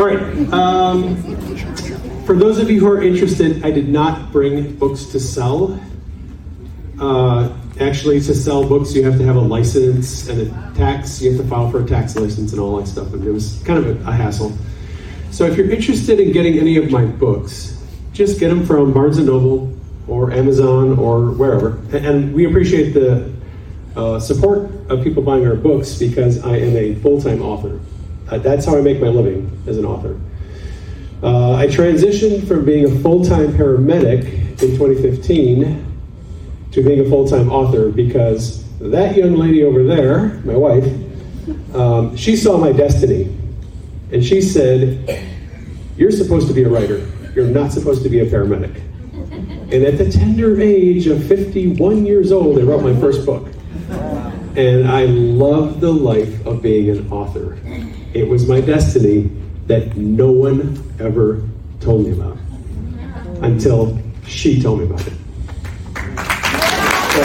All right. Um, for those of you who are interested, I did not bring books to sell. Uh, actually, to sell books, you have to have a license and a tax. You have to file for a tax license and all that stuff. And it was kind of a, a hassle. So if you're interested in getting any of my books, just get them from Barnes Noble or Amazon or wherever. And we appreciate the uh, support of people buying our books because I am a full time author. Uh, that's how I make my living as an author. Uh, I transitioned from being a full time paramedic in 2015 to being a full time author because that young lady over there, my wife, um, she saw my destiny. And she said, You're supposed to be a writer, you're not supposed to be a paramedic. And at the tender age of 51 years old, I wrote my first book. And I love the life of being an author. It was my destiny that no one ever told me about until she told me about it. So,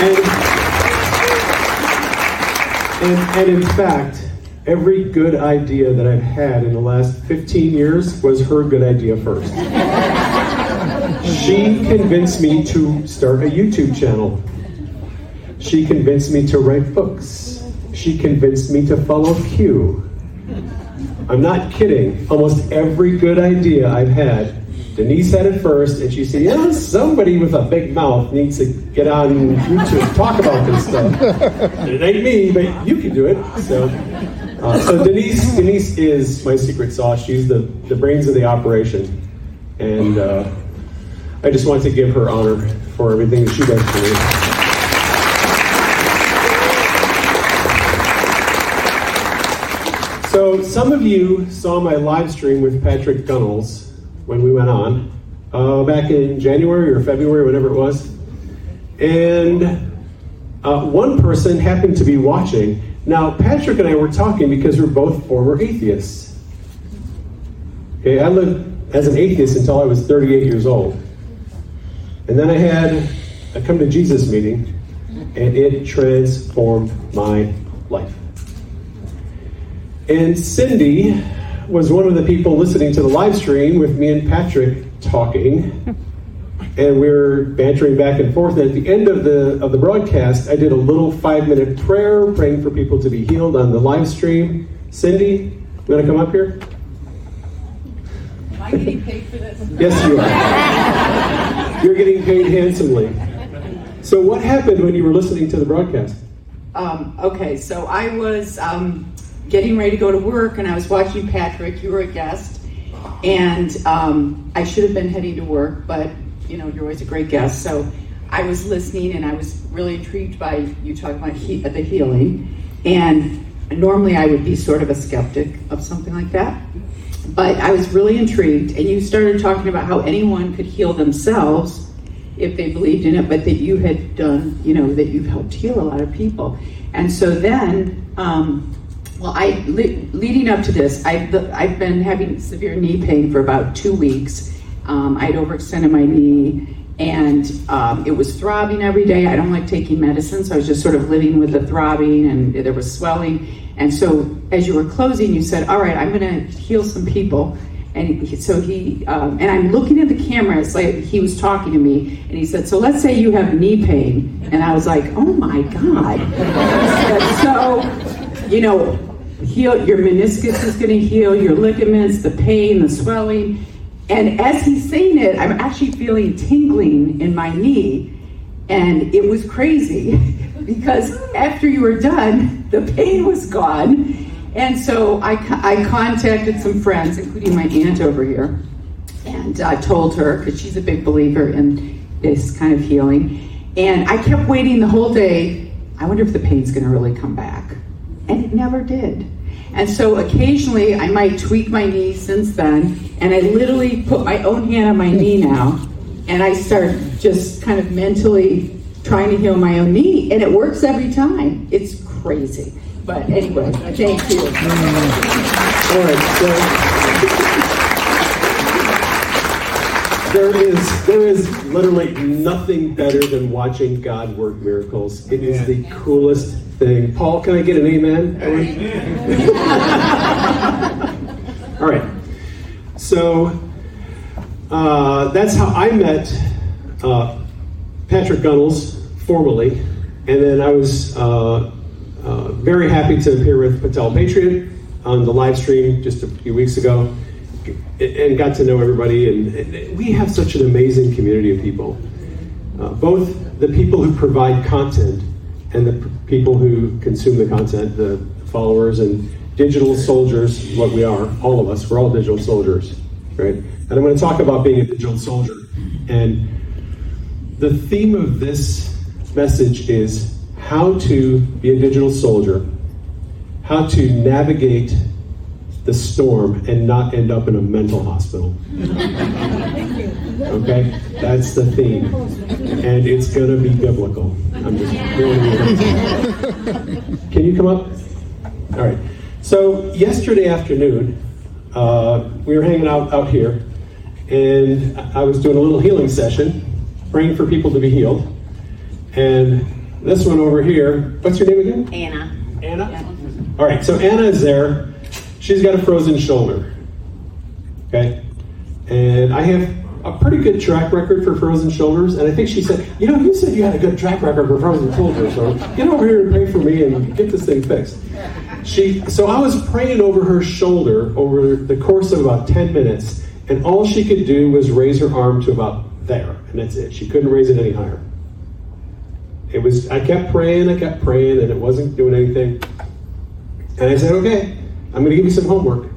and, and, and in fact, every good idea that I've had in the last 15 years was her good idea first. She convinced me to start a YouTube channel. She convinced me to write books. She convinced me to follow Q. I'm not kidding. Almost every good idea I've had, Denise had it first, and she said, "Yeah, somebody with a big mouth needs to get on YouTube and talk about this stuff." It ain't me, but you can do it. So, uh, so Denise, Denise is my secret sauce. She's the the brains of the operation, and uh, I just want to give her honor for everything that she does for me. So, some of you saw my live stream with Patrick Gunnels when we went on uh, back in January or February, whatever it was. And uh, one person happened to be watching. Now, Patrick and I were talking because we're both former atheists. Okay, I lived as an atheist until I was 38 years old. And then I had a come to Jesus meeting, and it transformed my life. And Cindy was one of the people listening to the live stream with me and Patrick talking. And we were bantering back and forth. And at the end of the of the broadcast, I did a little five minute prayer praying for people to be healed on the live stream. Cindy, you want to come up here? Am I getting paid for this? Yes, you are. You're getting paid handsomely. So, what happened when you were listening to the broadcast? Um, okay, so I was um, getting ready to go to work, and I was watching Patrick. You were a guest, and um, I should have been heading to work, but you know you're always a great guest. So I was listening, and I was really intrigued by you talking about he- the healing. And normally I would be sort of a skeptic of something like that, but I was really intrigued. And you started talking about how anyone could heal themselves if they believed in it, but that you had done, you know, that you've helped heal a lot of people. And so then, um, well, I le- leading up to this, I've, I've been having severe knee pain for about two weeks. Um, I'd overextended my knee, and um, it was throbbing every day. I don't like taking medicine, so I was just sort of living with the throbbing, and there was swelling. And so, as you were closing, you said, "All right, I'm going to heal some people." And so he, um, and I'm looking at the camera. It's like he was talking to me, and he said, "So let's say you have knee pain," and I was like, "Oh my god!" So, you know, heal your meniscus is going to heal your ligaments, the pain, the swelling. And as he's saying it, I'm actually feeling tingling in my knee, and it was crazy because after you were done, the pain was gone. And so I, I contacted some friends, including my aunt over here, and I told her, because she's a big believer in this kind of healing. And I kept waiting the whole day. I wonder if the pain's going to really come back. And it never did. And so occasionally I might tweak my knee since then, and I literally put my own hand on my knee now, and I start just kind of mentally trying to heal my own knee, and it works every time. It's crazy. But anyway, thank you right, so there is there is literally nothing better than watching God work miracles. It is the coolest thing. Paul, can I get an amen? amen. All right. So uh, that's how I met uh, Patrick Gunnels formally, and then I was uh, uh, very happy to appear with Patel Patriot on the live stream just a few weeks ago, and got to know everybody. And, we have such an amazing community of people, uh, both the people who provide content and the people who consume the content, the followers and digital soldiers. What we are, all of us, we're all digital soldiers, right? And I'm going to talk about being a digital soldier and the theme of this message is how to be a digital soldier, how to navigate the storm and not end up in a mental hospital. Okay? That's the theme. And it's going to be biblical. I'm just warning. Can you come up? All right. So, yesterday afternoon, uh, we were hanging out out here, and I was doing a little healing session praying for people to be healed. And this one over here, what's your name again? Anna. Anna? All right, so Anna is there. She's got a frozen shoulder. Okay? And I have a pretty good track record for frozen shoulders. And I think she said, You know, you said you had a good track record for frozen shoulders. So get over here and pray for me and get this thing fixed. She, so I was praying over her shoulder over the course of about 10 minutes. And all she could do was raise her arm to about there, and that's it. She couldn't raise it any higher. It was. I kept praying. I kept praying, and it wasn't doing anything. And I said, "Okay, I'm going to give you some homework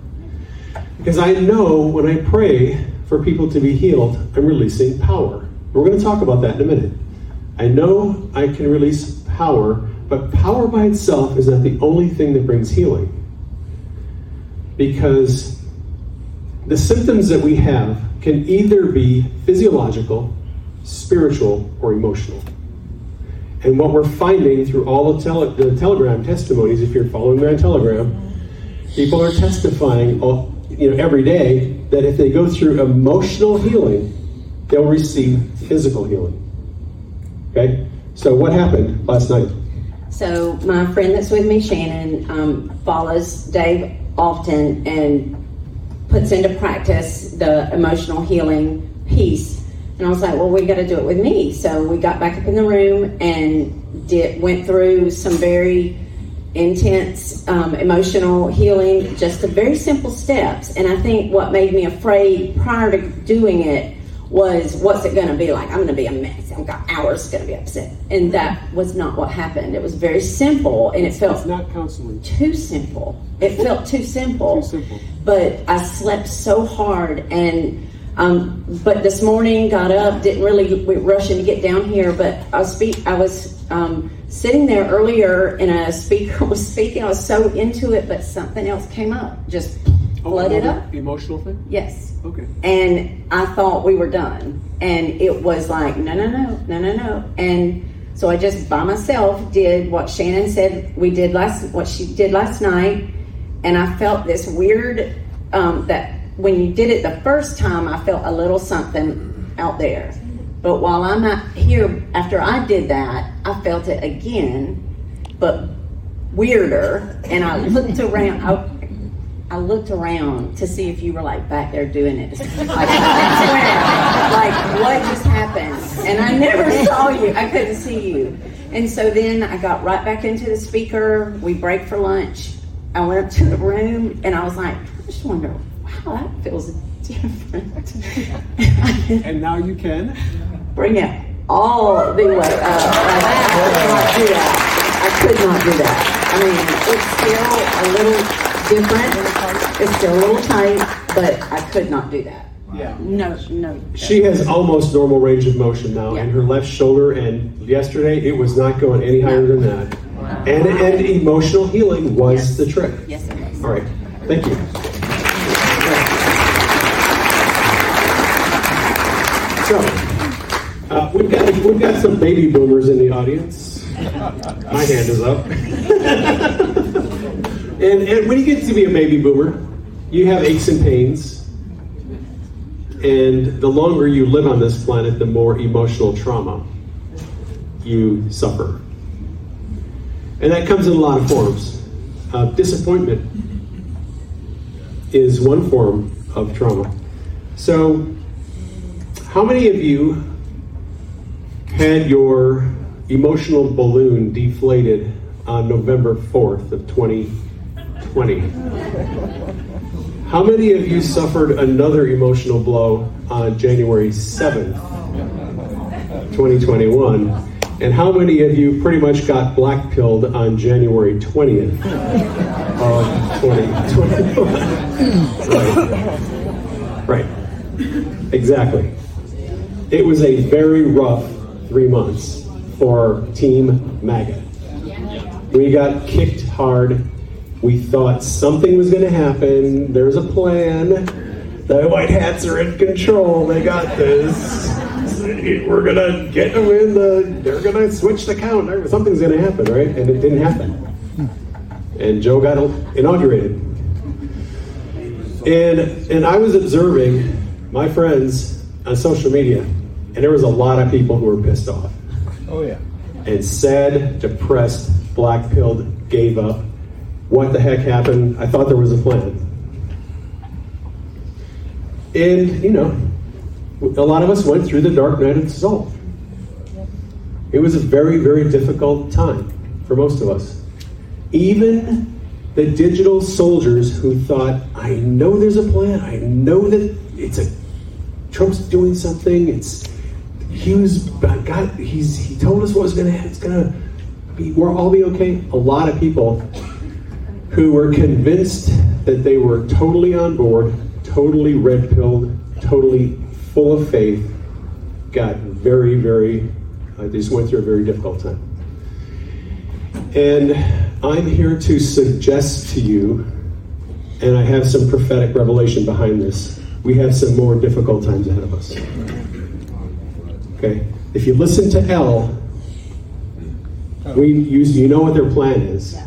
because I know when I pray for people to be healed, I'm releasing power. We're going to talk about that in a minute. I know I can release power, but power by itself is not the only thing that brings healing because the symptoms that we have can either be physiological, spiritual, or emotional. And what we're finding through all the, tele- the Telegram testimonies, if you're following me on Telegram, people are testifying all, you know, every day that if they go through emotional healing, they'll receive physical healing. Okay? So, what happened last night? So my friend that's with me, Shannon, um, follows Dave often and puts into practice the emotional healing piece. And I was like, well, we got to do it with me. So we got back up in the room and did went through some very intense um, emotional healing, just the very simple steps. And I think what made me afraid prior to doing it was what's it going to be like? I'm going to be a mess. I've got hours going to be upset. And that was not what happened. It was very simple and it felt It's not counseling. too simple. It felt too simple. Too simple. But I slept so hard and um, but this morning got up, didn't really rush rushing to get down here, but I was speak I was um, sitting there earlier and a speaker was speaking. I was so into it, but something else came up. Just flooded up. Emotional thing? Yes. Okay. And I thought we were done. And it was like, no, no, no, no, no, no. And so I just by myself did what Shannon said we did last, what she did last night. And I felt this weird, um, that when you did it the first time, I felt a little something out there. But while I'm out here, after I did that, I felt it again, but weirder. And I looked around. I, I looked around to see if you were like back there doing it. Like, swear, like what just happened? And I never saw you. I couldn't see you. And so then I got right back into the speaker. We break for lunch. I went up to the room and I was like, I just wonder, wow, that feels different. And now you can? Bring it all the way up. I could not do that. I could not do that. I mean, it's still a little different. It's still a little tight, but I could not do that. Yeah. No, no. She has almost normal range of motion now Yeah. in her left shoulder, and yesterday it was not going any higher than that. And, and emotional healing was Yes. the trick. Yes, it is. All right, thank you. So, uh, we've got we've got some baby boomers in the audience. My hand is up. and, and when you get to be a baby boomer, you have aches and pains. And the longer you live on this planet, the more emotional trauma you suffer. And that comes in a lot of forms. Uh, disappointment is one form of trauma. So, how many of you had your emotional balloon deflated on November 4th of 2020? How many of you suffered another emotional blow on January 7th, 2021? And how many of you pretty much got black pilled on January 20th of 2021? right. Right. Exactly. It was a very rough three months for Team MAGA. We got kicked hard. We thought something was going to happen. There's a plan. The white hats are in control. They got this. We're gonna get them in the. They're gonna switch the count. Something's gonna happen, right? And it didn't happen. And Joe got inaugurated. And and I was observing my friends on social media, and there was a lot of people who were pissed off Oh, yeah. and sad, depressed, black pilled, gave up. What the heck happened? I thought there was a plan. And, you know, a lot of us went through the dark night of the Soul. It was a very, very difficult time for most of us. Even the digital soldiers who thought, I know there's a plan, I know that it's a Trump's doing something, it's he was God, he's he told us what was gonna it's gonna be we'll all be okay. A lot of people who were convinced that they were totally on board, totally red pilled, totally full of faith, got very, very uh, they just went through a very difficult time. And I'm here to suggest to you, and I have some prophetic revelation behind this, we have some more difficult times ahead of us. Okay? If you listen to L, we use you know what their plan is.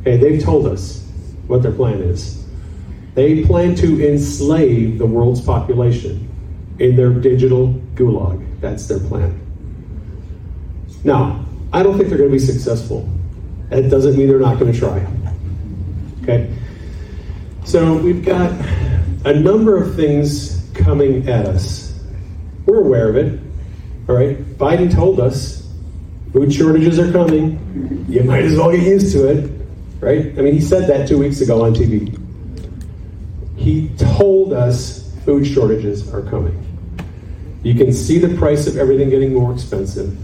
Okay, they've told us what their plan is. They plan to enslave the world's population in their digital gulag. That's their plan. Now, I don't think they're going to be successful. That doesn't mean they're not going to try. Okay? So we've got a number of things coming at us. We're aware of it. All right? Biden told us food shortages are coming. You might as well get used to it. Right? I mean, he said that two weeks ago on TV. He told us food shortages are coming. You can see the price of everything getting more expensive.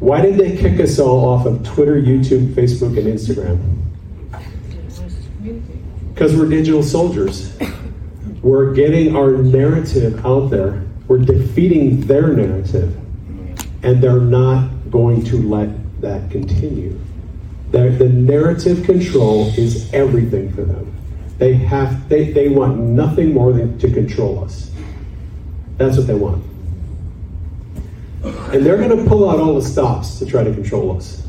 Why did they kick us all off of Twitter, YouTube, Facebook, and Instagram? Because we're digital soldiers. We're getting our narrative out there. We're defeating their narrative. And they're not going to let that continue. The, the narrative control is everything for them. They have they, they want nothing more than to control us. That's what they want. And they're going to pull out all the stops to try to control us.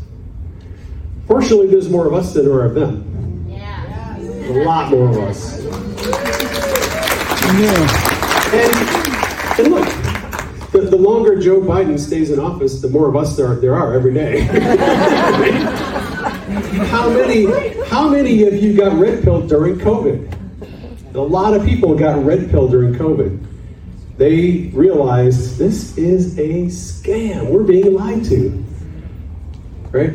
Fortunately, there's more of us than there are of them. A lot more of us. And, and look, the, the longer Joe Biden stays in office, the more of us there, there are every day. how many how many of you got red pilled during COVID? A lot of people got red pilled during COVID. They realized this is a scam. We're being lied to. Right?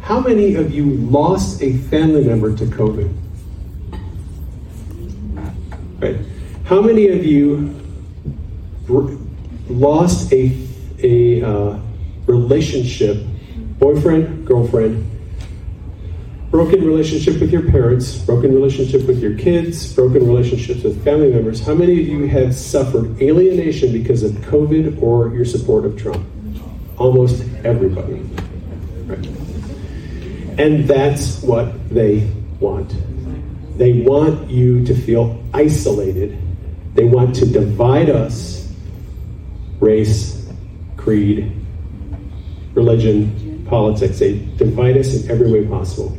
How many of you lost a family member to COVID? Right? How many of you lost a, a uh, relationship, boyfriend, girlfriend, broken relationship with your parents, broken relationship with your kids, broken relationships with family members? How many of you have suffered alienation because of COVID or your support of Trump? Almost everybody. Right. And that's what they want. They want you to feel isolated. They want to divide us race, creed, religion, politics. They divide us in every way possible.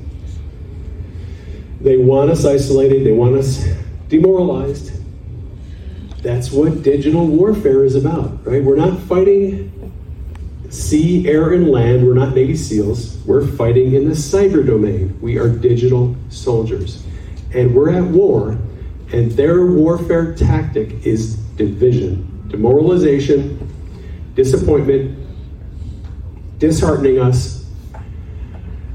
They want us isolated, they want us demoralized. That's what digital warfare is about, right? We're not fighting sea, air, and land. We're not Navy SEALs. We're fighting in the cyber domain. We are digital soldiers. And we're at war And their warfare tactic is division, demoralization, disappointment, disheartening us.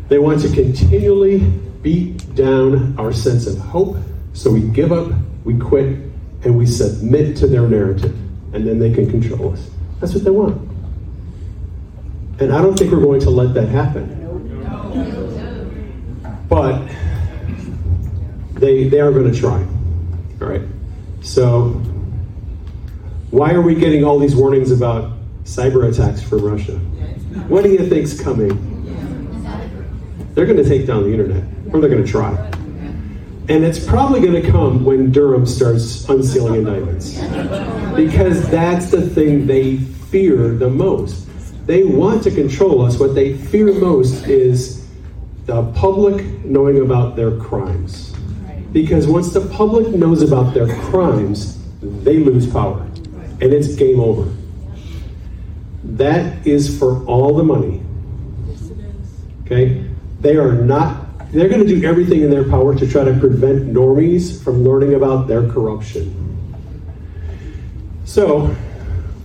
They want to continually beat down our sense of hope, so we give up, we quit, and we submit to their narrative, and then they can control us. That's what they want. And I don't think we're going to let that happen. But they, they are going to try. All right. So, why are we getting all these warnings about cyber attacks from Russia? What do you think's coming? They're going to take down the internet, or they're going to try. And it's probably going to come when Durham starts unsealing indictments. Because that's the thing they fear the most. They want to control us. What they fear most is the public knowing about their crimes. Because once the public knows about their crimes, they lose power. And it's game over. That is for all the money. Okay? They are not, they're going to do everything in their power to try to prevent normies from learning about their corruption. So,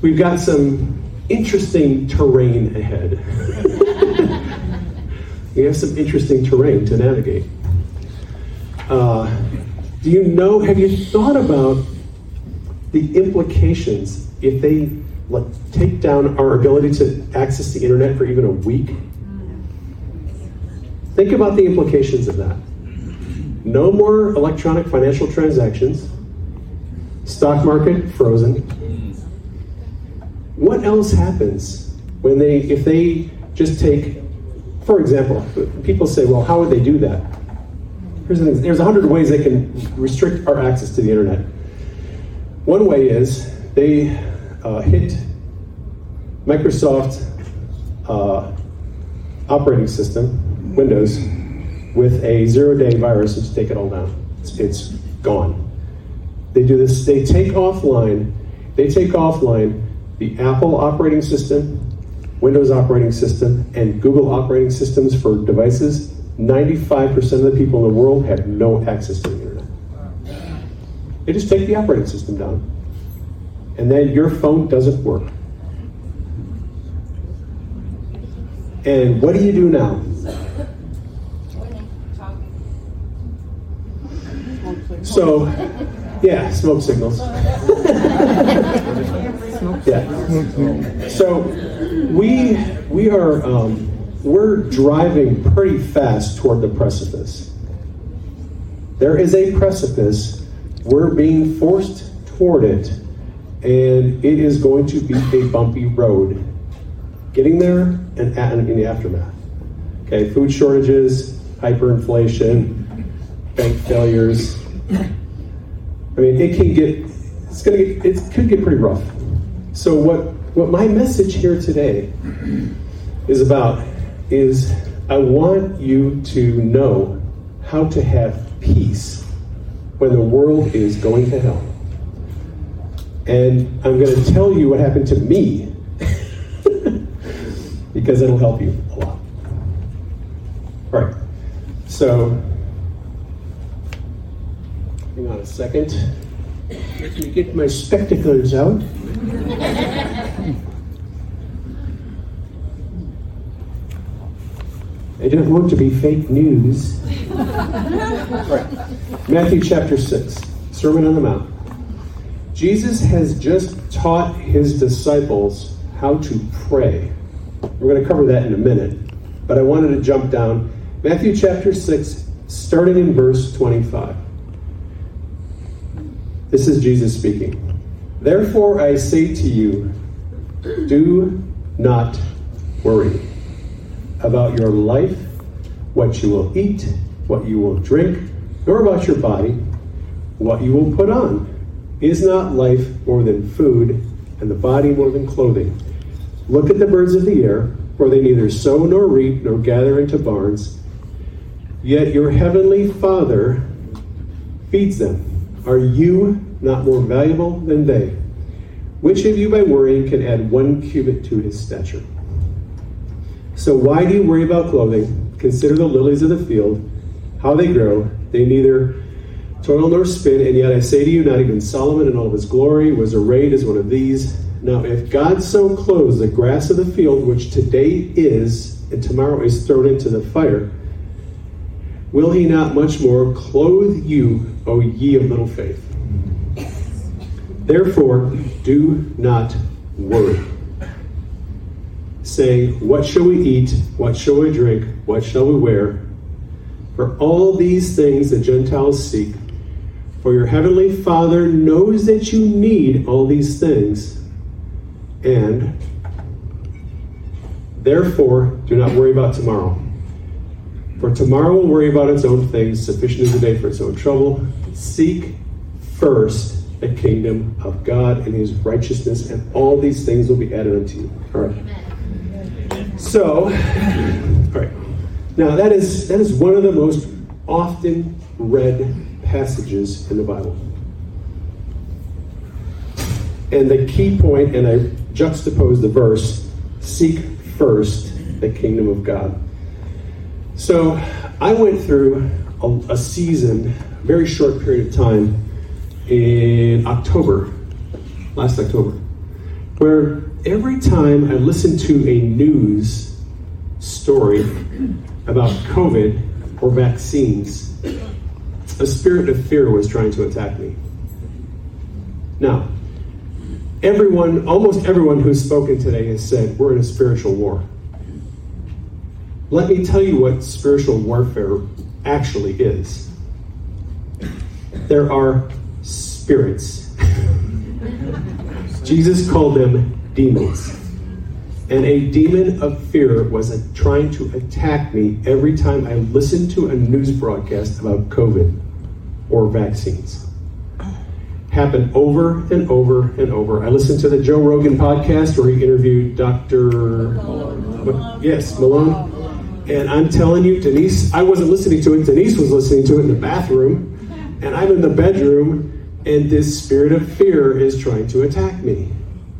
we've got some interesting terrain ahead. we have some interesting terrain to navigate. Uh, do you know, have you thought about the implications if they like, take down our ability to access the internet for even a week? Think about the implications of that. No more electronic financial transactions, stock market frozen. What else happens when they, if they just take, for example, people say, well, how would they do that? Here's the thing, there's a hundred ways they can restrict our access to the internet. One way is they uh, hit Microsoft uh, operating system, Windows, with a zero-day virus and just take it all down. It's, it's gone. They do this. They take offline. They take offline the Apple operating system, Windows operating system, and Google operating systems for devices. 95% of the people in the world have no access to the internet. They just take the operating system down. And then your phone doesn't work. And what do you do now? So, yeah, smoke signals. yeah. So we we are um, we're driving pretty fast toward the precipice. There is a precipice. We're being forced toward it, and it is going to be a bumpy road. Getting there and in the aftermath. Okay, food shortages, hyperinflation, bank failures. I mean, it can get it's gonna get it could get pretty rough. So what what my message here today is about is I want you to know how to have peace when the world is going to hell. And I'm going to tell you what happened to me because it'll help you a lot. All right. So, hang on a second. Let me get my spectacles out. I don't want to be fake news. right. Matthew chapter 6, Sermon on the Mount. Jesus has just taught his disciples how to pray. We're going to cover that in a minute, but I wanted to jump down. Matthew chapter 6, starting in verse 25. This is Jesus speaking. Therefore, I say to you, do not worry about your life, what you will eat, what you will drink, nor about your body, what you will put on. Is not life more than food, and the body more than clothing? Look at the birds of the air, for they neither sow nor reap nor gather into barns, yet your heavenly Father feeds them. Are you not more valuable than they? Which of you by worrying can add one cubit to his stature? So why do you worry about clothing? Consider the lilies of the field, how they grow. They neither toil nor spin, and yet I say to you, not even Solomon in all of his glory was arrayed as one of these. Now, if God so clothes the grass of the field, which today is and tomorrow is thrown into the fire, will he not much more clothe you, O ye of little faith? Therefore, do not worry, saying, What shall we eat? What shall we drink? What shall we wear? For all these things the Gentiles seek. For your heavenly Father knows that you need all these things. And therefore, do not worry about tomorrow. For tomorrow will worry about its own things. Sufficient is the day for its own trouble. Seek first the kingdom of God and his righteousness, and all these things will be added unto you. All right. So, all right. Now that is that is one of the most often read passages in the Bible. And the key point, and I juxtapose the verse, seek first the kingdom of God. So I went through a, a season, a very short period of time, in October, last October, where every time I listen to a news story about COVID or vaccines, a spirit of fear was trying to attack me. Now, everyone, almost everyone who's spoken today has said we're in a spiritual war. Let me tell you what spiritual warfare actually is. There are spirits. Jesus called them demons. And a demon of fear was a, trying to attack me every time I listened to a news broadcast about COVID or vaccines. Happened over and over and over. I listened to the Joe Rogan podcast where he interviewed Dr. Malone. Yes, Malone. And I'm telling you, Denise, I wasn't listening to it. Denise was listening to it in the bathroom. And I'm in the bedroom, and this spirit of fear is trying to attack me.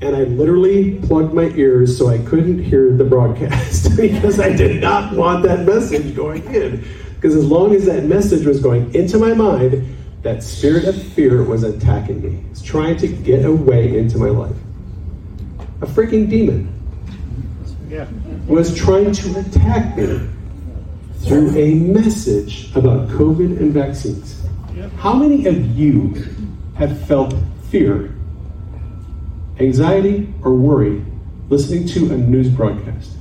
And I literally plugged my ears so I couldn't hear the broadcast because I did not want that message going in. Because as long as that message was going into my mind, that spirit of fear was attacking me. It's trying to get a way into my life. A freaking demon Yeah. was trying to attack me through a message about COVID and vaccines. How many of you have felt fear, anxiety, or worry listening to a news broadcast?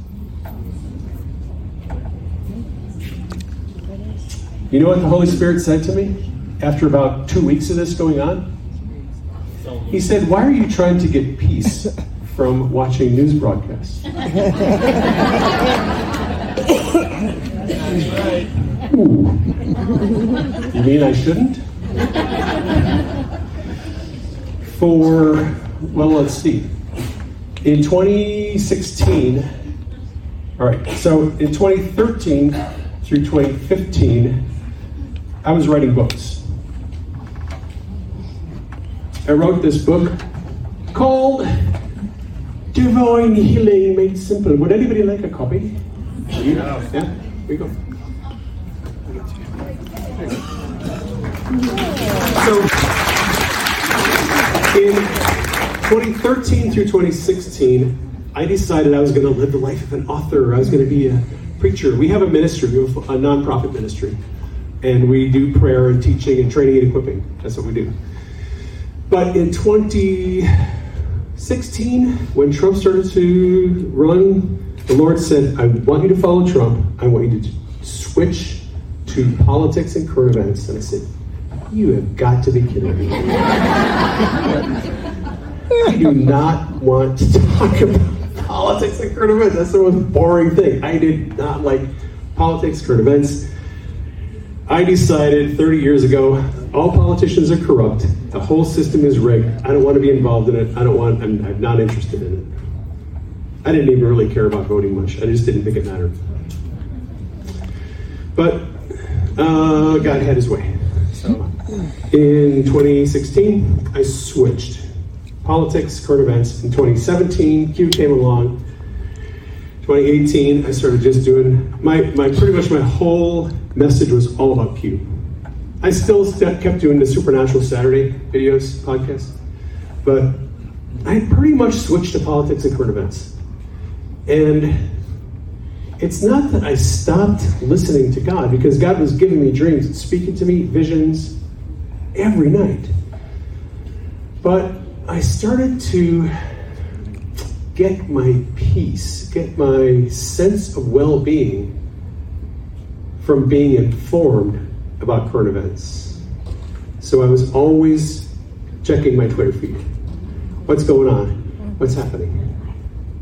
You know what the Holy Spirit said to me after about two weeks of this going on? He said, Why are you trying to get peace from watching news broadcasts? Ooh. You mean I shouldn't? For, well, let's see. In 2016, all right, so in 2013 through 2015, I was writing books. I wrote this book called Divine Healing Made Simple. Would anybody like a copy? Yeah, yeah, here we go. So, in 2013 through 2016, I decided I was going to live the life of an author. I was going to be a preacher. We have a ministry, we have a nonprofit ministry, and we do prayer and teaching and training and equipping. That's what we do. But in 2016, when Trump started to run, the Lord said, I want you to follow Trump. I want you to switch to politics and current events. And I said, You have got to be kidding me. I do not want to talk about politics and current events. That's the most boring thing. I did not like politics, current events. I decided 30 years ago, all politicians are corrupt. The whole system is rigged. I don't want to be involved in it. I don't want, I'm, I'm not interested in it. I didn't even really care about voting much. I just didn't think it mattered. But uh, God had his way. So in 2016, I switched politics, current events. In 2017, Q came along. 2018, I started just doing my, my pretty much my whole message was all about Q. I still st- kept doing the Supernatural Saturday videos podcast, but I pretty much switched to politics and current events. And it's not that I stopped listening to God because God was giving me dreams and speaking to me visions every night. But I started to get my peace, get my sense of well being from being informed about current events. So I was always checking my Twitter feed. What's going on? What's happening?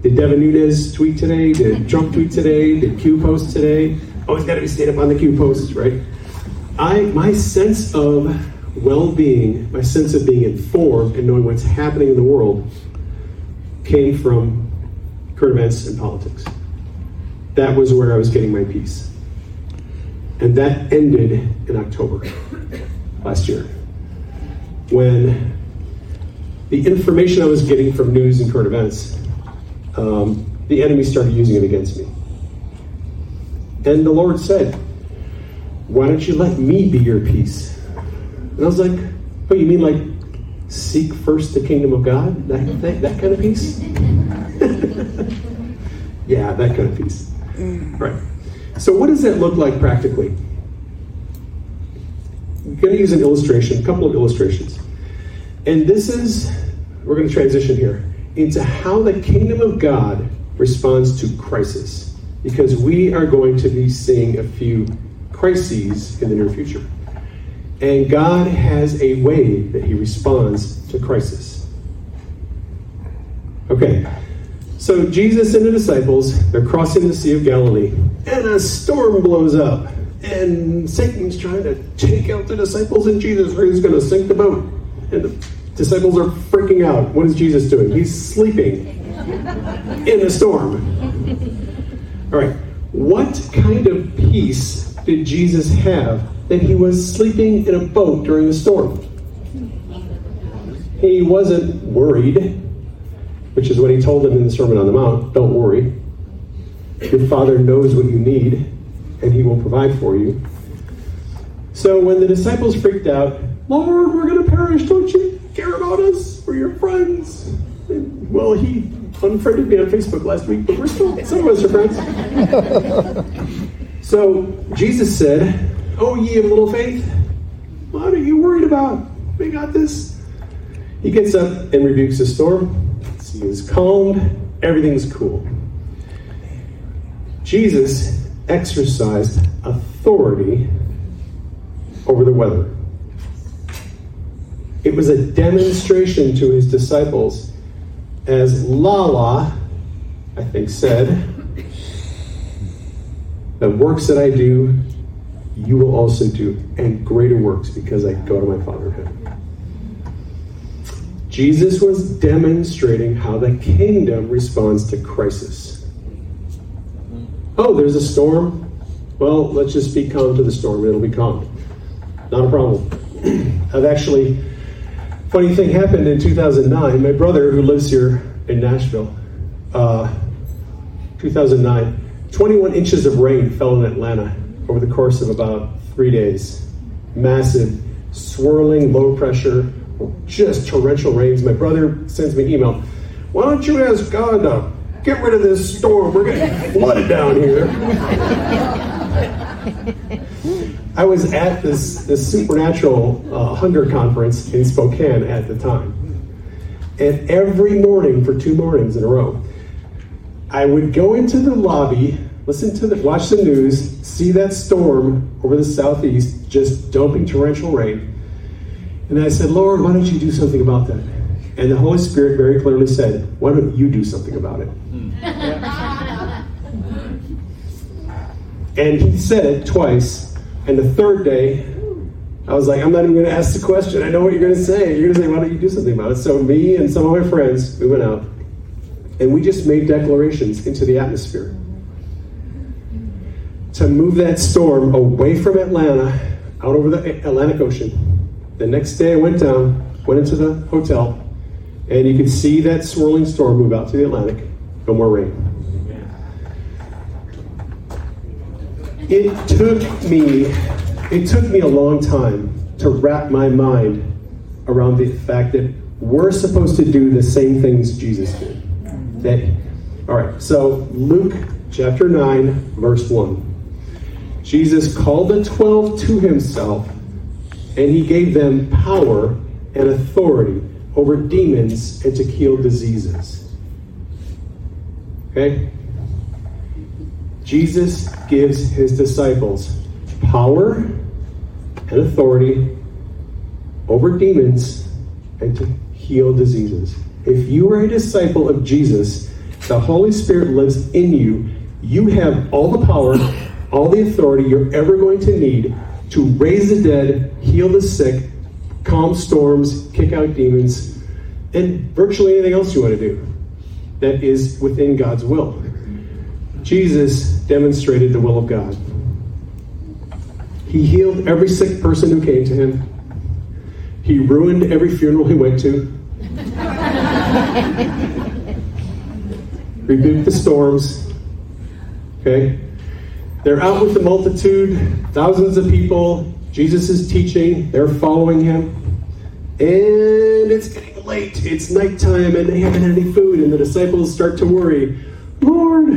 Did Devin Nunes tweet today? Did Trump tweet today? Did Q post today? Always got to be stayed up on the Q posts, right? I my sense of well-being, my sense of being informed and knowing what's happening in the world came from current events and politics. That was where I was getting my peace. And that ended in October last year. When the information I was getting from news and current events, um, the enemy started using it against me. And the Lord said, Why don't you let me be your peace? And I was like, Oh, you mean like seek first the kingdom of God? That, that, that kind of peace? yeah, that kind of peace. Mm. Right. So, what does that look like practically? I'm going to use an illustration, a couple of illustrations. And this is, we're going to transition here into how the kingdom of God responds to crisis. Because we are going to be seeing a few crises in the near future. And God has a way that He responds to crisis. Okay, so Jesus and the disciples, they're crossing the Sea of Galilee, and a storm blows up. And Satan's trying to take out the disciples and Jesus, he's going to sink the boat. And the disciples are freaking out. What is Jesus doing? He's sleeping in a storm. All right, what kind of peace did Jesus have that he was sleeping in a boat during the storm? He wasn't worried, which is what he told them in the Sermon on the Mount don't worry. Your Father knows what you need, and he will provide for you. So when the disciples freaked out, Lord, we're going to perish. Don't you care about us? We're your friends. And, well, he unfriended me on Facebook last week, but we're still, some of us are friends. so Jesus said, Oh, ye of little faith, what are you worried about? We got this. He gets up and rebukes the storm. Sea is calmed. Everything's cool. Jesus exercised authority over the weather. It was a demonstration to his disciples, as Lala, I think, said, The works that I do, you will also do, and greater works because I go to my Father in heaven. Jesus was demonstrating how the kingdom responds to crisis. Oh, there's a storm. Well, let's just be calm to the storm. It'll be calm. Not a problem. I've actually, funny thing happened in 2009. My brother, who lives here in Nashville, uh, 2009, 21 inches of rain fell in Atlanta over the course of about three days. Massive, swirling, low pressure, just torrential rains. My brother sends me an email. Why don't you ask God to get rid of this storm? We're getting flooded down here. I was at this, this supernatural uh, hunger conference in Spokane at the time. And every morning for two mornings in a row, I would go into the lobby, listen to the, watch the news, see that storm over the southeast, just dumping torrential rain. And I said, Lord, why don't you do something about that? And the Holy Spirit very clearly said, Why don't you do something about it? and he said it twice. And the third day, I was like, I'm not even going to ask the question. I know what you're going to say. You're going to say, Why don't you do something about it? So, me and some of my friends, we went out and we just made declarations into the atmosphere to move that storm away from Atlanta out over the Atlantic Ocean. The next day, I went down, went into the hotel, and you could see that swirling storm move out to the Atlantic. No more rain. It took me it took me a long time to wrap my mind around the fact that we're supposed to do the same things Jesus did. That, all right, so Luke chapter 9, verse 1. Jesus called the 12 to himself, and he gave them power and authority over demons and to heal diseases. Okay? Jesus gives his disciples power and authority over demons and to heal diseases. If you are a disciple of Jesus, the Holy Spirit lives in you. You have all the power, all the authority you're ever going to need to raise the dead, heal the sick, calm storms, kick out demons, and virtually anything else you want to do that is within God's will. Jesus demonstrated the will of God. He healed every sick person who came to him. He ruined every funeral he went to. Rebuked the storms. Okay? They're out with the multitude, thousands of people. Jesus is teaching, they're following him. And it's getting late. It's nighttime, and they haven't had any food. And the disciples start to worry Lord,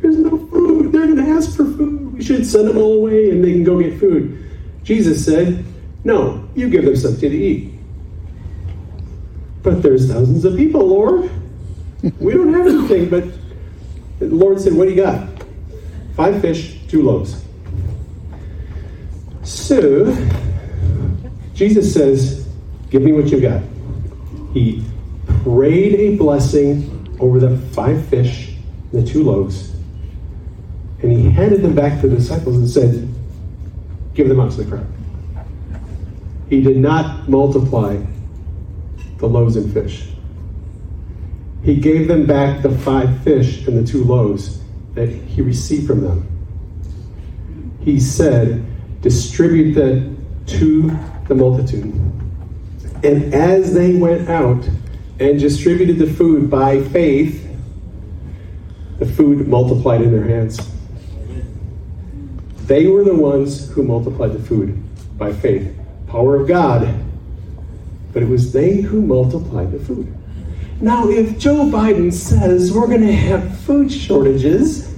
there's no food. They're going to ask for food. We should send them all away and they can go get food. Jesus said, No, you give them something to eat. But there's thousands of people, Lord. We don't have anything. But the Lord said, What do you got? Five fish, two loaves. So, Jesus says, Give me what you got. He prayed a blessing over the five fish and the two loaves. And he handed them back to the disciples and said, Give them out to the crowd. He did not multiply the loaves and fish. He gave them back the five fish and the two loaves that he received from them. He said, Distribute that to the multitude. And as they went out and distributed the food by faith, the food multiplied in their hands. They were the ones who multiplied the food by faith. Power of God. But it was they who multiplied the food. Now, if Joe Biden says we're going to have food shortages,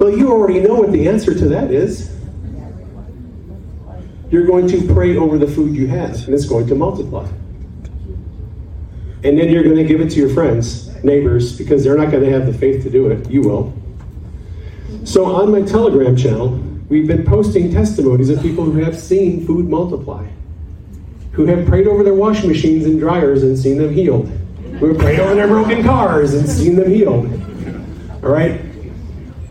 well, you already know what the answer to that is. You're going to pray over the food you have, and it's going to multiply. And then you're going to give it to your friends, neighbors, because they're not going to have the faith to do it. You will. So on my Telegram channel, we've been posting testimonies of people who have seen food multiply, who have prayed over their washing machines and dryers and seen them healed, who have prayed over their broken cars and seen them healed. All right?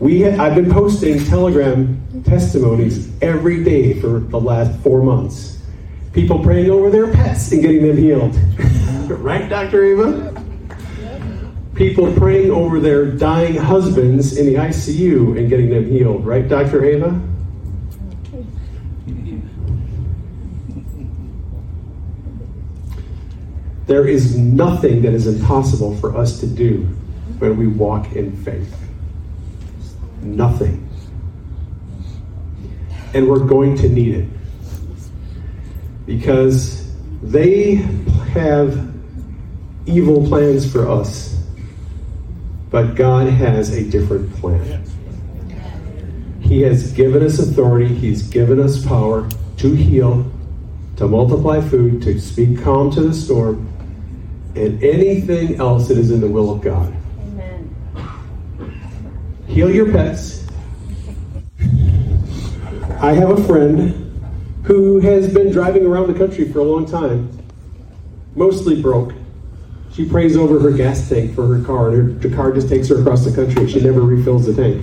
We I've been posting Telegram testimonies every day for the last four months. People praying over their pets and getting them healed. right, Dr. Ava? People praying over their dying husbands in the ICU and getting them healed. Right, Dr. Ava? There is nothing that is impossible for us to do when we walk in faith. Nothing. And we're going to need it. Because they have evil plans for us, but God has a different plan. He has given us authority, He's given us power to heal, to multiply food, to speak calm to the storm, and anything else that is in the will of God. Heal your pets. I have a friend who has been driving around the country for a long time, mostly broke. She prays over her gas tank for her car, and her, car just takes her across the country. She never refills the tank.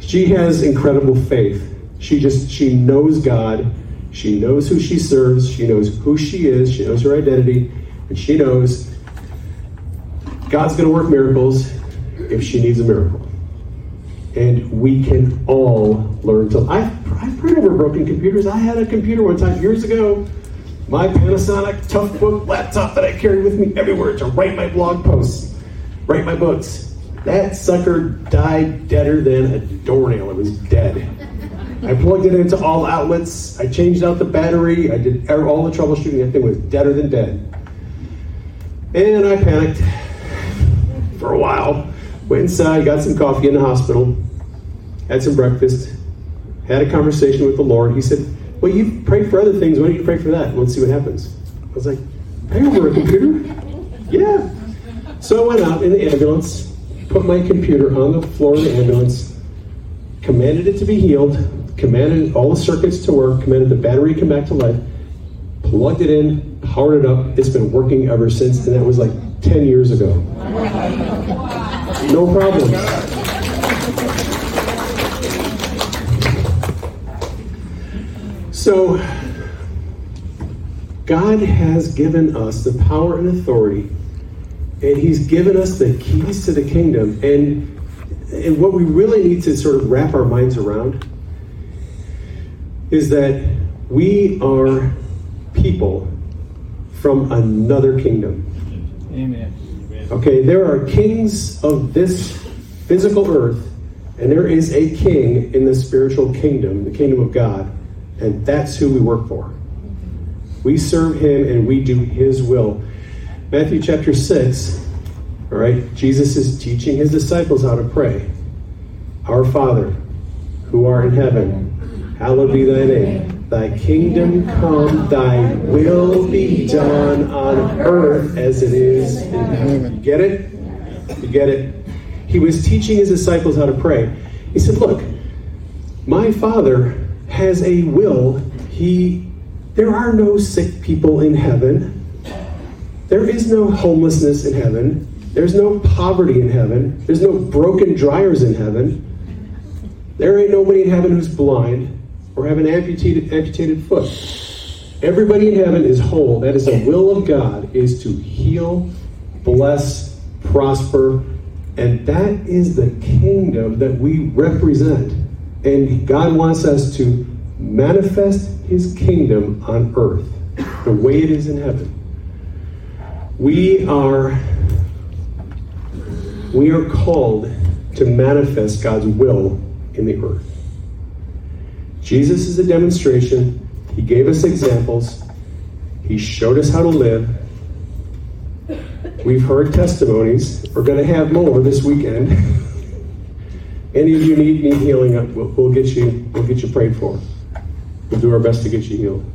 She has incredible faith. She just she knows God. She knows who she serves. She knows who she is. She knows her identity, and she knows God's going to work miracles if she needs a miracle. And we can all learn to. I've, I've prayed over broken computers. I had a computer one time years ago, my Panasonic Toughbook laptop that I carried with me everywhere to write my blog posts, write my books. That sucker died deader than a doornail. It was dead. I plugged it into all outlets. I changed out the battery. I did all the troubleshooting. That thing was deader than dead. And I panicked for a while. Went inside, got some coffee in the hospital, had some breakfast, had a conversation with the Lord. He said, Well, you prayed for other things. Why don't you pray for that? Let's see what happens. I was like, Pray over a computer? Yeah. So I went out in the ambulance, put my computer on the floor of the ambulance, commanded it to be healed, commanded all the circuits to work, commanded the battery to come back to life, plugged it in, powered it up. It's been working ever since, and that was like 10 years ago. No problems. So, God has given us the power and authority, and He's given us the keys to the kingdom. And, and what we really need to sort of wrap our minds around is that we are people from another kingdom. Amen. Okay, there are kings of this physical earth, and there is a king in the spiritual kingdom, the kingdom of God, and that's who we work for. We serve him and we do his will. Matthew chapter 6, all right, Jesus is teaching his disciples how to pray. Our Father, who art in heaven, hallowed be thy name. Thy kingdom come, thy will be done on earth as it is in heaven. You get it? You get it? He was teaching his disciples how to pray. He said, Look, my Father has a will. He there are no sick people in heaven. There is no homelessness in heaven. There's no poverty in heaven. There's no broken dryers in heaven. There ain't nobody in heaven who's blind or have an amputated, amputated foot. Everybody in heaven is whole. That is the will of God, is to heal, bless, prosper, and that is the kingdom that we represent. And God wants us to manifest his kingdom on earth the way it is in heaven. We are we are called to manifest God's will in the earth. Jesus is a demonstration. He gave us examples. He showed us how to live. We've heard testimonies. We're going to have more this weekend. Any of you need need healing, uh, we'll, we'll get you we'll get you prayed for. We'll do our best to get you healed.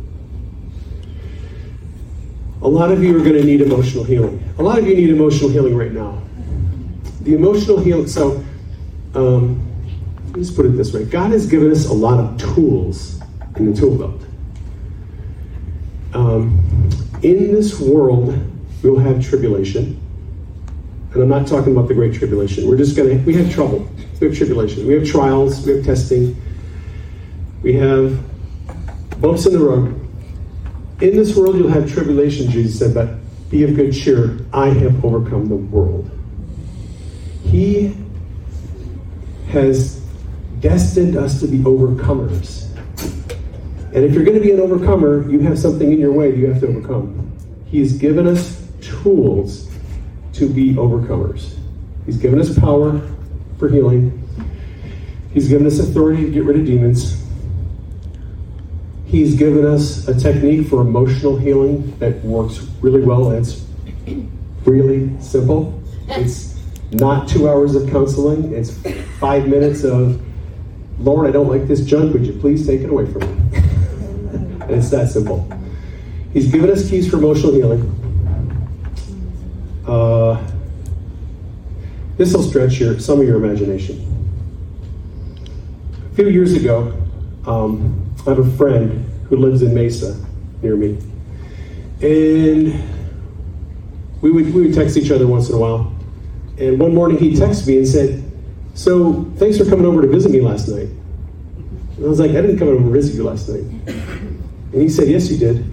A lot of you are going to need emotional healing. A lot of you need emotional healing right now. The emotional healing. So, um, let's put it this way: God has given us a lot of tools in the tool belt. Um, in this world, we will have tribulation, and I'm not talking about the great tribulation. We're just gonna we have trouble. We have tribulation. We have trials. We have testing. We have bumps in the road. In this world, you'll have tribulation, Jesus said, but be of good cheer. I have overcome the world. He has destined us to be overcomers. And if you're going to be an overcomer, you have something in your way you have to overcome. He has given us tools to be overcomers. He's given us power for healing. He's given us authority to get rid of demons. He's given us a technique for emotional healing that works really well. It's really simple. It's not two hours of counseling. It's five minutes of, Lord, I don't like this junk. Would you please take it away from me? and it's that simple. He's given us keys for emotional healing. Uh, this will stretch your some of your imagination. A few years ago, um, I have a friend who lives in Mesa near me, and we would we would text each other once in a while. And one morning he texted me and said, "So thanks for coming over to visit me last night." And I was like, "I didn't come over to visit you last night." And he said, "Yes, you did."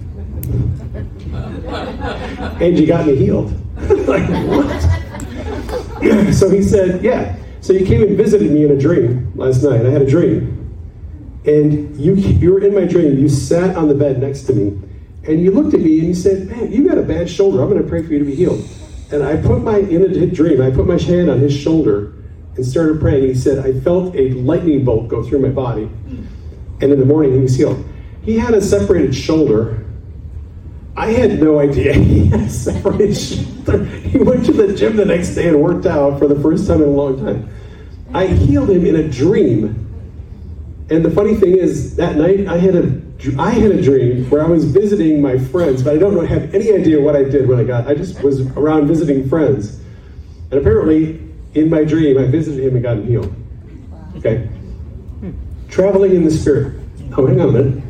and you got me healed. like what? so he said, "Yeah." So you came and visited me in a dream last night. I had a dream and you you were in my dream. You sat on the bed next to me, and you looked at me and you said, "Man, you got a bad shoulder. I'm going to pray for you to be healed." And I put my, in a dream, I put my hand on his shoulder and started praying. He said, I felt a lightning bolt go through my body. And in the morning, he was healed. He had a separated shoulder. I had no idea he had a separated shoulder. He went to the gym the next day and worked out for the first time in a long time. I healed him in a dream. And the funny thing is, that night I had a I had a dream where I was visiting my friends, but I don't know, have any idea what I did when I got. I just was around visiting friends, and apparently, in my dream, I visited him and got him healed. Okay, traveling in the spirit. Oh, hang on a minute.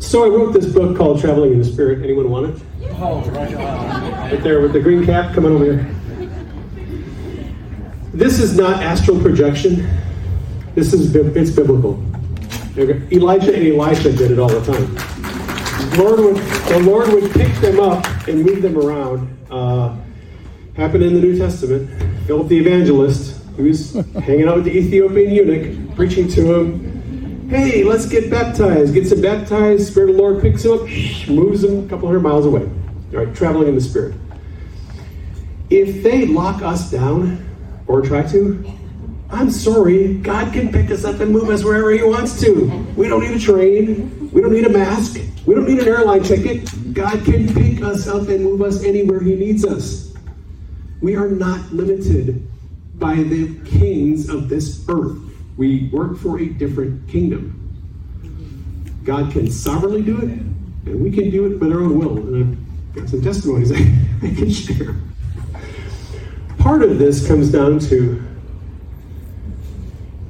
So I wrote this book called Traveling in the Spirit. Anyone want it? Oh, right there with the green cap. Come on over here. This is not astral projection. This is it's biblical. Elijah and Elisha did it all the time. The Lord would, the Lord would pick them up and move them around. Uh, happened in the New Testament. Philip the evangelist, who's hanging out with the Ethiopian eunuch, preaching to him. Hey, let's get baptized. Gets him baptized. Spirit of the Lord picks him up, moves him a couple hundred miles away. All right, traveling in the Spirit. If they lock us down or try to, I'm sorry, God can pick us up and move us wherever He wants to. We don't need a train. We don't need a mask. We don't need an airline ticket. God can pick us up and move us anywhere He needs us. We are not limited by the kings of this earth. We work for a different kingdom. God can sovereignly do it, and we can do it with our own will. And I've got some testimonies I, I can share. Part of this comes down to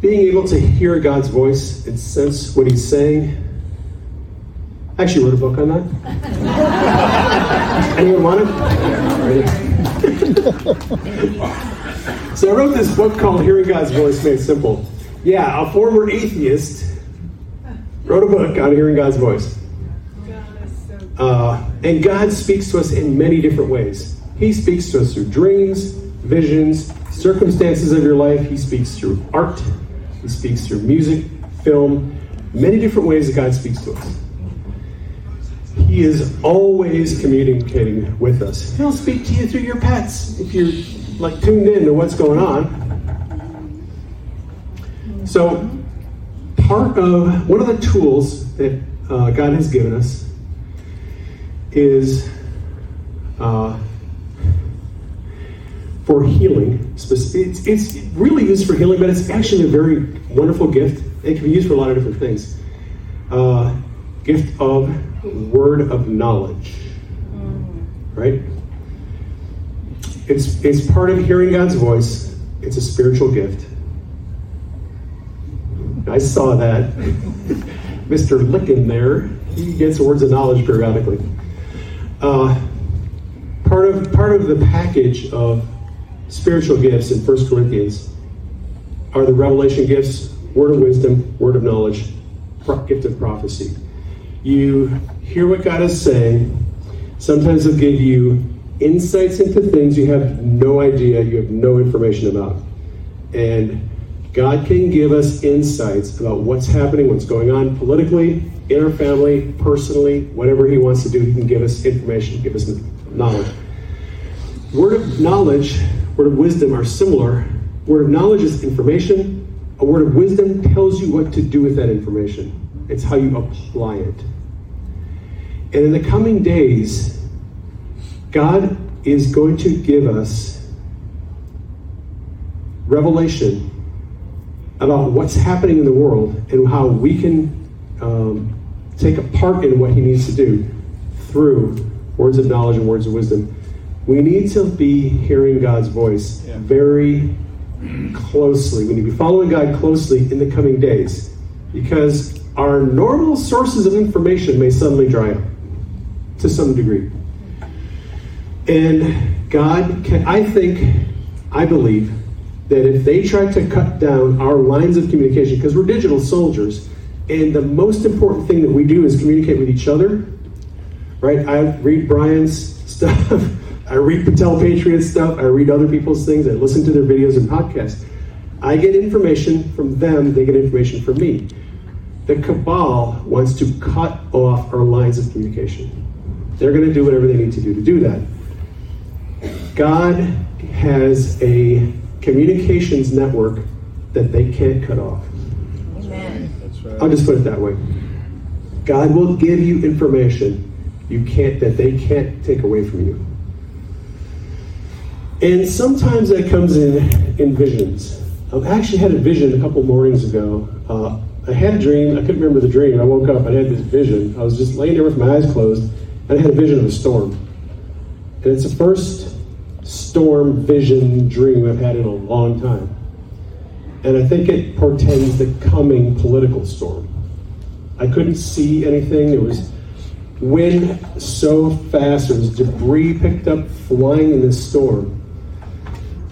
being able to hear God's voice and sense what He's saying. I actually wrote a book on that. Anyone want it? so I wrote this book called Hearing God's Voice Made Simple. Yeah, a former atheist wrote a book on hearing God's voice. Uh, and God speaks to us in many different ways. He speaks to us through dreams, visions, circumstances of your life. He speaks through art. He speaks through music, film, many different ways that God speaks to us. He is always communicating with us. He'll speak to you through your pets if you're like tuned in to what's going on. So, part of one of the tools that uh, God has given us is uh, for healing. It's, it's really used for healing, but it's actually a very wonderful gift. It can be used for a lot of different things. Uh, gift of word of knowledge, right? It's it's part of hearing God's voice. It's a spiritual gift. I saw that. Mr. Licken there, he gets words of knowledge periodically. Uh, part of part of the package of spiritual gifts in 1 Corinthians are the revelation gifts, word of wisdom, word of knowledge, gift of prophecy. You hear what God is saying. Sometimes He'll give you insights into things you have no idea, you have no information about. And God can give us insights about what's happening, what's going on politically, in our family, personally, whatever He wants to do, He can give us information, give us knowledge. Word of knowledge, word of wisdom are similar. Word of knowledge is information. A word of wisdom tells you what to do with that information. It's how you apply it. And in the coming days, God is going to give us revelation about what's happening in the world and how we can um, take a part in what He needs to do through words of knowledge and words of wisdom. We need to be hearing God's voice yeah. very closely. We need to be following God closely in the coming days because our normal sources of information may suddenly dry up to some degree. And God can, I think, I believe, that if they try to cut down our lines of communication, because we're digital soldiers, and the most important thing that we do is communicate with each other, right? I read Brian's stuff, I read Patel Patriot stuff, I read other people's things, I listen to their videos and podcasts. I get information from them, they get information from me. The cabal wants to cut off our lines of communication. They're going to do whatever they need to do to do that. God has a communications network that they can't cut off. That's right. I'll just put it that way. God will give you information you can't that they can't take away from you. And sometimes that comes in in visions. I actually had a vision a couple mornings ago. Uh, I had a dream. I couldn't remember the dream. I woke up. I had this vision. I was just laying there with my eyes closed, and I had a vision of a storm. And it's the first storm vision dream I've had in a long time. And I think it portends the coming political storm. I couldn't see anything. It was wind so fast. There was debris picked up flying in this storm.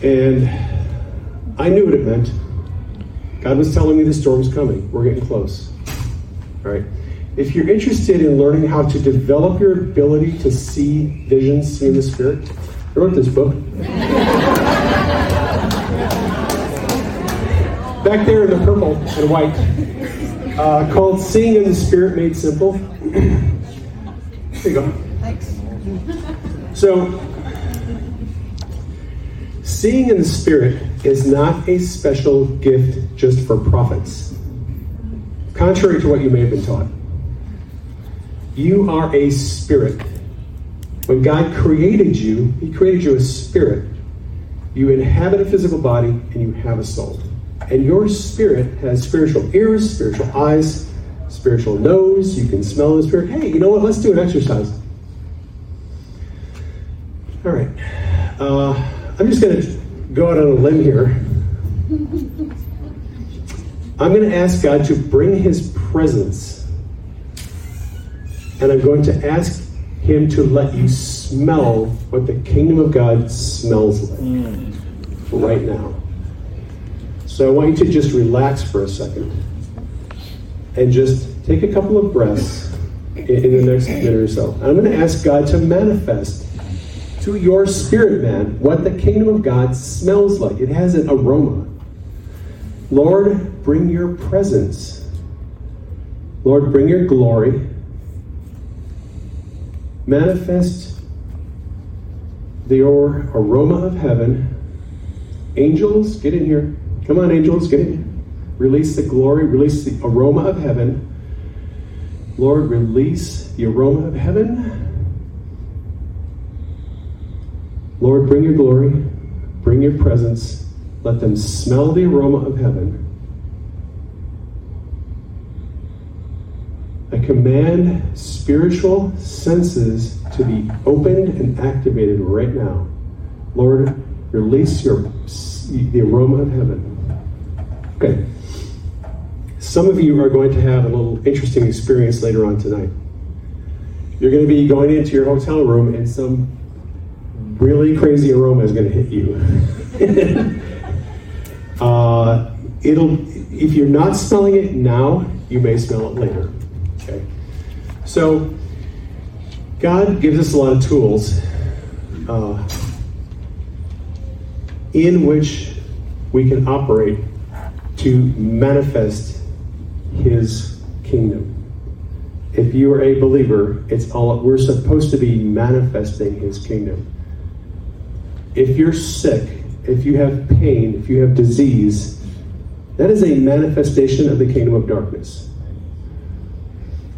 And I knew what it meant. God was telling me the storm's coming. We're getting close. All right. If you're interested in learning how to develop your ability to see visions, see in the spirit, I wrote this book. Back there in the purple and white, uh, called Seeing in the Spirit Made Simple. there you go. Thanks. So, seeing in the Spirit is not a special gift just for prophets, contrary to what you may have been taught. You are a spirit. When God created you, He created you a spirit. You inhabit a physical body and you have a soul. And your spirit has spiritual ears, spiritual eyes, spiritual nose. You can smell the spirit. Hey, you know what? Let's do an exercise. All right. Uh, I'm just going to go out on a limb here. I'm going to ask God to bring His presence. And I'm going to ask Him to let you smell what the kingdom of God smells like hmm. right now. So I want you to just relax for a second and just take a couple of breaths in, in the next minute or so. I'm going to ask God to manifest to your spirit man what the kingdom of God smells like. It has an aroma. Lord, bring your presence. Lord, bring your glory. Manifest the aroma of heaven. Angels, get in here. Come on, angels, get in here. Release the glory, release the aroma of heaven. Lord, release the aroma of heaven. Lord, bring your glory, bring your presence. Let them smell the aroma of heaven. Command spiritual senses to be opened and activated right now. Lord, release your the aroma of heaven. Okay. Some of you are going to have a little interesting experience later on tonight. You're going to be going into your hotel room and some really crazy aroma is going to hit you. uh, it'll if you're not smelling it now, you may smell it later. So God gives us a lot of tools uh, in which we can operate to manifest His kingdom. If you are a believer, it's all we're supposed to be manifesting His kingdom. If you're sick, if you have pain, if you have disease, that is a manifestation of the kingdom of darkness.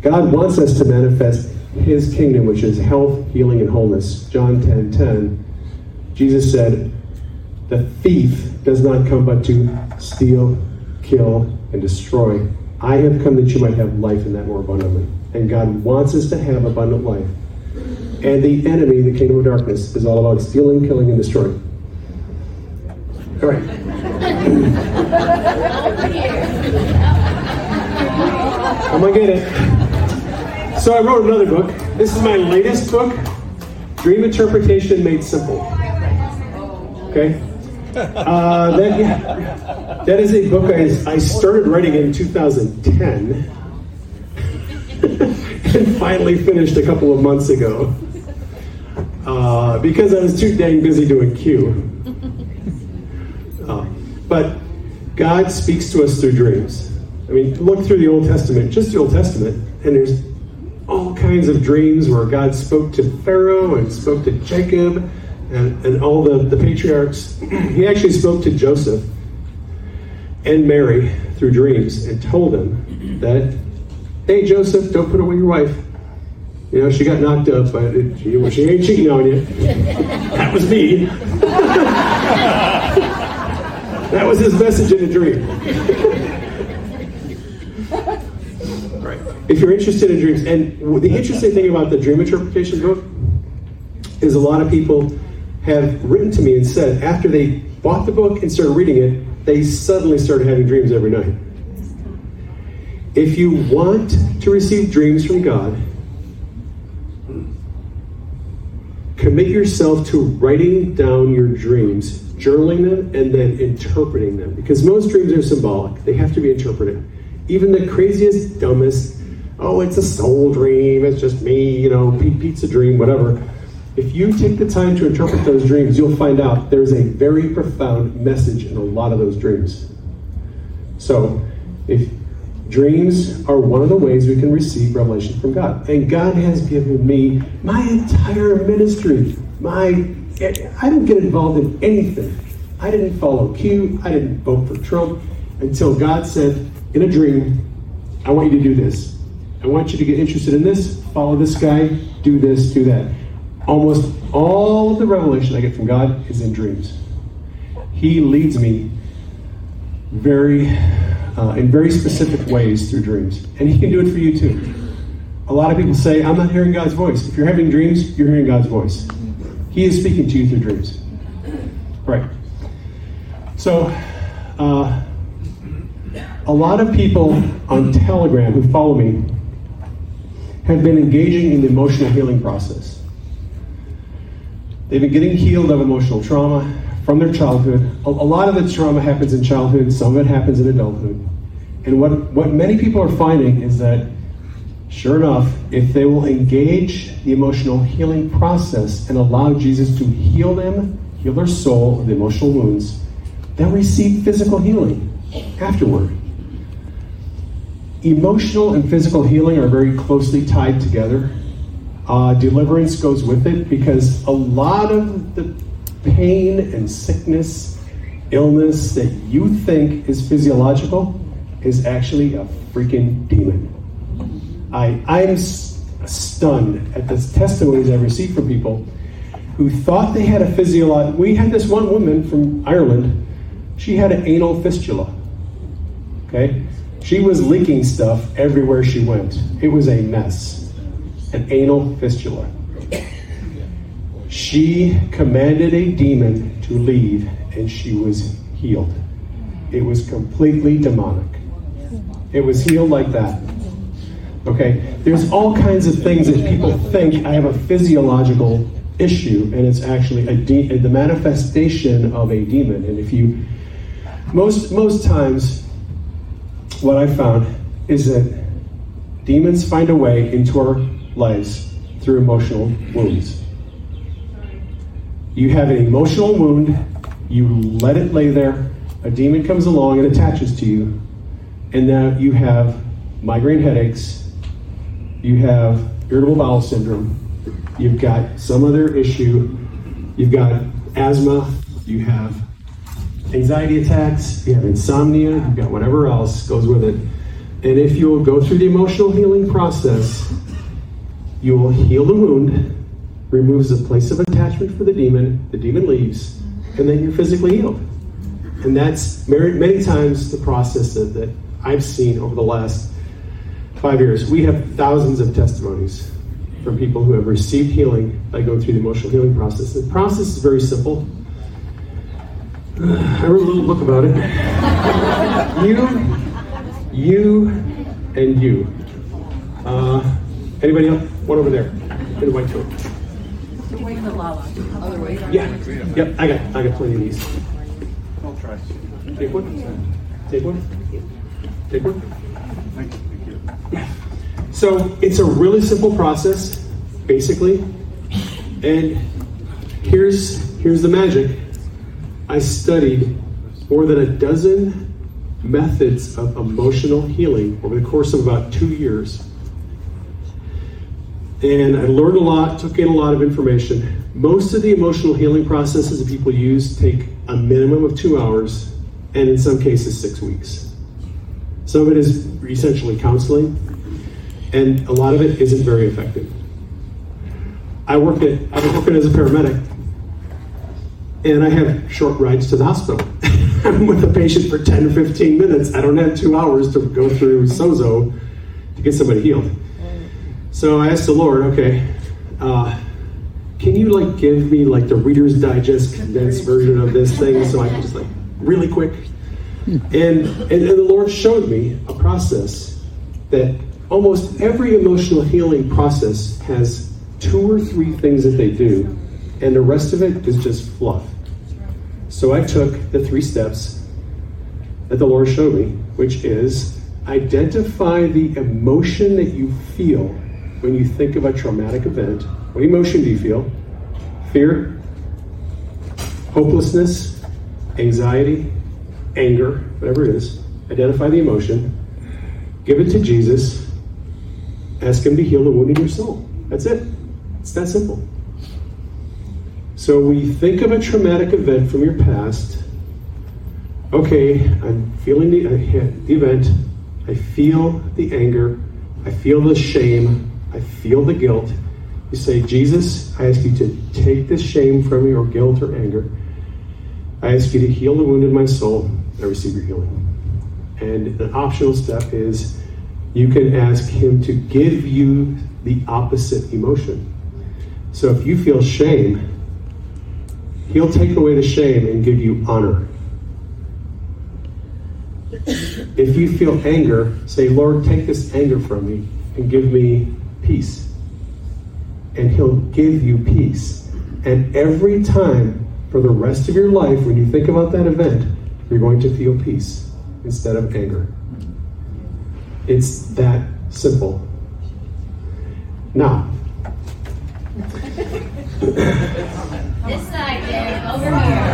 God wants us to manifest His kingdom, which is health, healing, and wholeness. John 10 10. Jesus said, The thief does not come but to steal, kill, and destroy. I have come that you might have life in that more abundantly. And God wants us to have abundant life. And the enemy, the kingdom of darkness, is all about stealing, killing, and destroying. All right. I'm gonna get it. So I wrote another book. This is my latest book, Dream Interpretation Made Simple. Okay. Uh, that, yeah, that is a book I, I started writing in 2010 and finally finished a couple of months ago uh, because I was too dang busy doing Q. Uh, but God speaks to us through dreams. I mean, look through the Old Testament, just the Old Testament, and there's all kinds of dreams where God spoke to Pharaoh and spoke to Jacob and, and all the, the patriarchs. he actually spoke to Joseph and Mary through dreams and told them that, hey, Joseph, don't put away your wife. You know, she got knocked up, but it, she, well, she ain't cheating on you. that was me. that was his message in a dream. right. If you're interested in dreams, and the interesting thing about the dream interpretation book is a lot of people have written to me and said after they bought the book and started reading it, they suddenly started having dreams every night. If you want to receive dreams from God, commit yourself to writing down your dreams, journaling them, and then interpreting them. Because most dreams are symbolic, they have to be interpreted. Even the craziest, dumbest, oh, it's a soul dream, it's just me, you know, pizza dream, whatever. If you take the time to interpret those dreams, you'll find out there's a very profound message in a lot of those dreams. So, if dreams are one of the ways we can receive revelation from God, and God has given me my entire ministry, my I didn't get involved in anything. I didn't follow Q. I didn't vote for Trump until God said in a dream, "I want you to do this. I want you to get interested in this. Follow this guy. Do this. Do that." Almost all of the revelation I get from God is in dreams. He leads me very, uh, in very specific ways through dreams, and He can do it for you too. A lot of people say, "I'm not hearing God's voice." If you're having dreams, you're hearing God's voice. He is speaking to you through dreams. Right. So, uh, a lot of people on Telegram who follow me have been engaging in the emotional healing process. They've been getting healed of emotional trauma from their childhood. A, lot of the trauma happens in childhood, some of it happens in adulthood. And what, what many people are finding is that, sure enough, if they will engage the emotional healing process and allow Jesus to heal them, heal their soul of the emotional wounds, they'll receive physical healing afterward. Emotional and physical healing are very closely tied together. Uh, deliverance goes with it because a lot of the pain and sickness, illness that you think is physiological is actually a freaking demon. I, I'm stunned at the testimonies I receive from people who thought they had a physiological. We had this one woman from Ireland, she had an anal fistula. Okay? She was leaking stuff everywhere she went. It was a mess an anal fistula. She commanded a demon to leave, and she was healed. It was completely demonic. It was healed like that. Okay? There's all kinds of things that people think I have a physiological issue, and it's actually a de- the manifestation of a demon. And if you, most most times, what I found is that demons find a way into our lives through emotional wounds. You have an emotional wound, you let it lay there, a demon comes along and attaches to you, and now you have migraine headaches, you have irritable bowel syndrome, you've got some other issue, you've got asthma, you have anxiety attacks, you have insomnia, you've got whatever else goes with it. And if you'll go through the emotional healing process, you will heal the wound, removes the place of attachment for the demon, the demon leaves, and then you're physically healed. And that's many, times the process that, that I've seen over the last five years. We have thousands of testimonies from people who have received healing by going through the emotional healing process. The process is very simple. I wrote a little book about it. you, you, and you. Uh, anybody else? One over there in the white coat. Yeah. Yep. I got. I got plenty of these. I'll try. Take one. Take one. Take one. Thank you. Yeah. So it's a really simple process, basically. And here's here's the magic. I studied more than a dozen methods of emotional healing over the course of about two years And I learned a lot, took in a lot of information. Most of the emotional healing processes that people use take a minimum of two hours, and in some cases, six weeks. Some of it is essentially counseling, and a lot of it isn't very effective. I work at I was working as a paramedic, and I have short rides to the hospital. I'm with a patient for 10 or 15 minutes. I don't have two hours to go through sozo to get somebody healed. So I asked the Lord, okay, uh, can you like give me like the Reader's Digest condensed version of this thing so I can just like really quick? And, and, and the Lord showed me a process that almost every emotional healing process has two or three things that they do, and the rest of it is just fluff. So I took the three steps that the Lord showed me, which is identify the emotion that you feel when you think of a traumatic event. What emotion do you feel? Fear, hopelessness, anxiety, anger, whatever it is. Identify the emotion, give it to Jesus, ask Him to heal the wound in your soul. That's it. It's that simple. So we think of a traumatic event from your past. Okay, I'm feeling the, uh, the event. I feel the anger. I feel the shame. I feel the guilt. You say, Jesus, I ask you to take this shame from me or guilt or anger. I ask you to heal the wound in my soul. I receive your healing. And an optional step is you can ask Him to give you the opposite emotion. So if you feel shame, He'll take away the shame and give you honor. If you feel anger, say, Lord, take this anger from me and give me peace. And He'll give you peace. And every time for the rest of your life, when you think about that event, you're going to feel peace instead of anger. It's that simple. Now, This side, Dave, over here.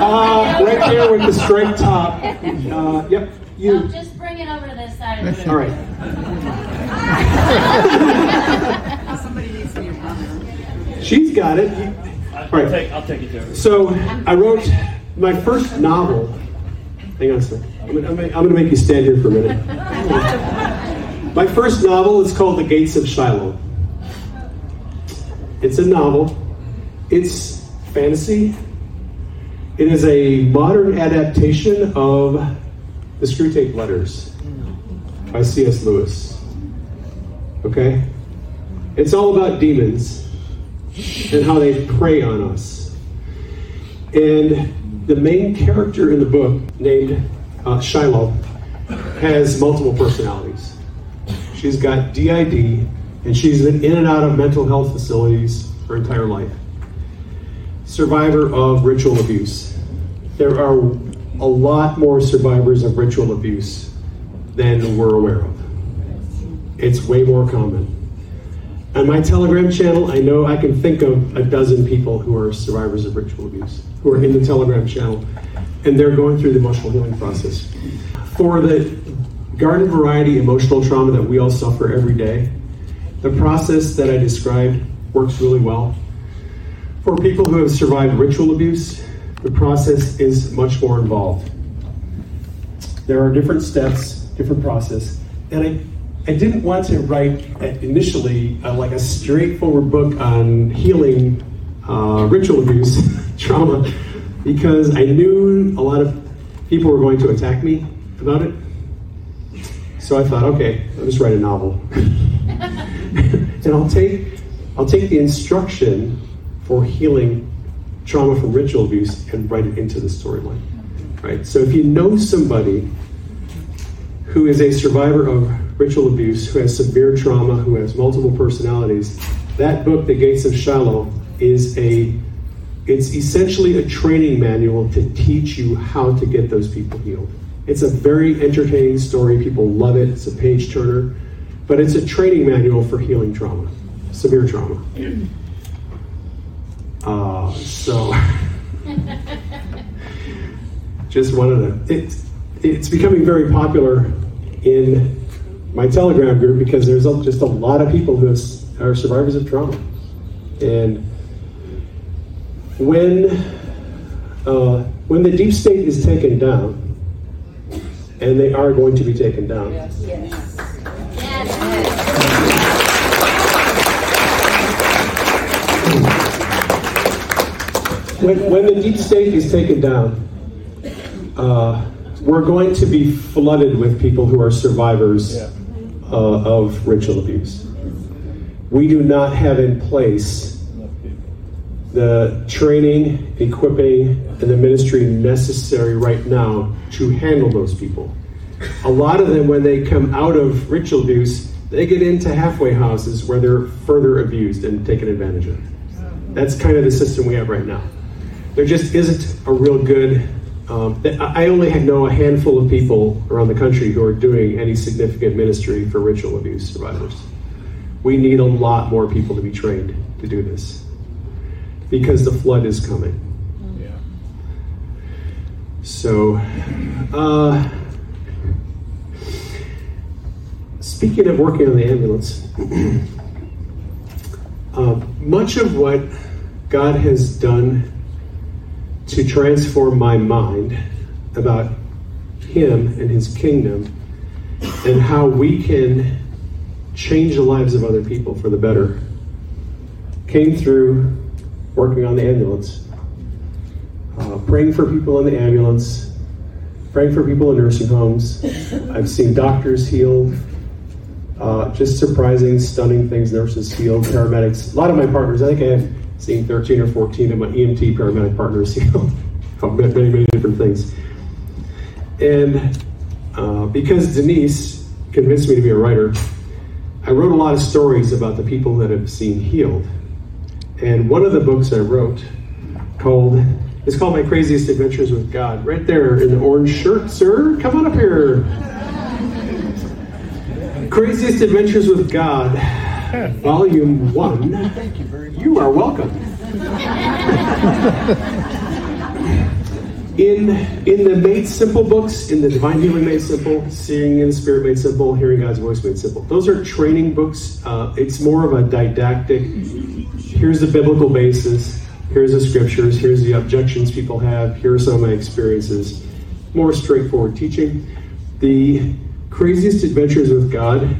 uh, right there with the striped top. Uh, yep, No, you. just bring it over to this side of the room. All right. Somebody needs to be a She's got it. I'll, All right. take, I'll take it to. So I wrote my first novel. Hang on a second. I'm gonna, I'm gonna- I'm gonna make you stand here for a minute. My first novel is called The Gates of Shiloh. It's a novel. It's fantasy. It is a modern adaptation of The Screwtape Letters by C.S. Lewis. Okay? It's all about demons and how they prey on us. And the main character in the book, named uh, Shiloh, has multiple personalities. She's got DID, and she's been in and out of mental health facilities her entire life. Survivor of ritual abuse. There are a lot more survivors of ritual abuse than we're aware of. It's way more common. On my Telegram channel, I know I can think of a dozen people who are survivors of ritual abuse, who are in the Telegram channel, and they're going through the emotional healing process. For the garden variety emotional trauma that we all suffer every day, the process that I described works really well. For people who have survived ritual abuse, the process is much more involved. There are different steps, different process, and I I didn't want to write uh, initially uh, like a straightforward book on healing uh, ritual abuse trauma because I knew a lot of people were going to attack me about it. So I thought, okay, I'll just write a novel, and I'll take I'll take the instruction for healing trauma from ritual abuse and write it into the storyline. Right. So if you know somebody who is a survivor of ritual abuse, who has severe trauma, who has multiple personalities, that book, The Gates of Shiloh, is a it's essentially a training manual to teach you how to get those people healed. It's a very entertaining story. People love it. It's a page turner, but it's a training manual for healing trauma, severe trauma. Uh, so, just wanted to. It's it's becoming very popular in my Telegram group because there's just a lot of people who are survivors of trauma, and when uh, when the deep state is taken down, and they are going to be taken down. When, when the deep state is taken down, uh, we're going to be flooded with people who are survivors uh, of ritual abuse. We do not have in place the training, equipping, and the ministry necessary right now to handle those people. A lot of them, when they come out of ritual abuse, they get into halfway houses where they're further abused and taken advantage of. That's kind of the system we have right now. There just isn't a real good. Um, I only know a handful of people around the country who are doing any significant ministry for ritual abuse survivors. We need a lot more people to be trained to do this because the flood is coming. Yeah. So, uh, speaking of working on the ambulance, uh, much of what God has done to transform my mind about Him and His kingdom and how we can change the lives of other people for the better came through working on the ambulance uh, praying for people in the ambulance, praying for people in nursing homes. I've seen doctors healed, uh, just surprising, stunning things nurses healed, paramedics. A lot of my partners, I think I have seen 13 or 14 of my EMT paramedic partners healed of many, many different things. And uh, because Denise convinced me to be a writer, I wrote a lot of stories about the people that have seen healed. And one of the books I wrote called it's called My Craziest Adventures with God. Right there in the orange shirt, sir. Come on up here. Craziest Adventures with God, Volume 1. Thank you very much. You are welcome. In in the Made Simple books, in the Divine Healing Made Simple, Seeing in the Spirit Made Simple, Hearing God's Voice Made Simple. Those are training books. Uh, it's more of a didactic. Here's the biblical basis. Here's the scriptures. Here's the objections people have. Here are some of my experiences. More straightforward teaching. The craziest adventures with God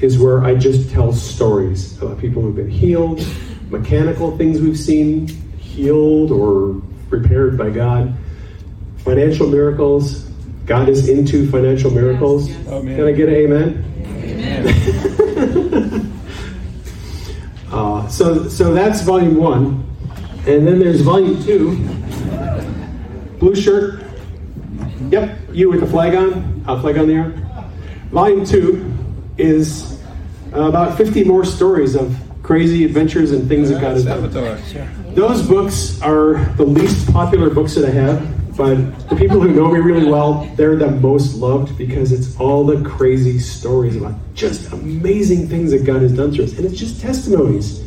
is where I just tell stories about people who've been healed, mechanical things we've seen healed or repaired by God, financial miracles. God is into financial miracles. yes. Oh, man. Can I get an amen? uh, so, so that's volume one, and then there's volume two. Blue shirt. Yep, you with the flag on. Flag on the arm. Volume two is uh, about 50 more stories of crazy adventures and things that God has done. Those books are the least popular books that I have, but the people who know me really well, they're the most loved because it's all the crazy stories about just amazing things that God has done through us. And it's just testimonies.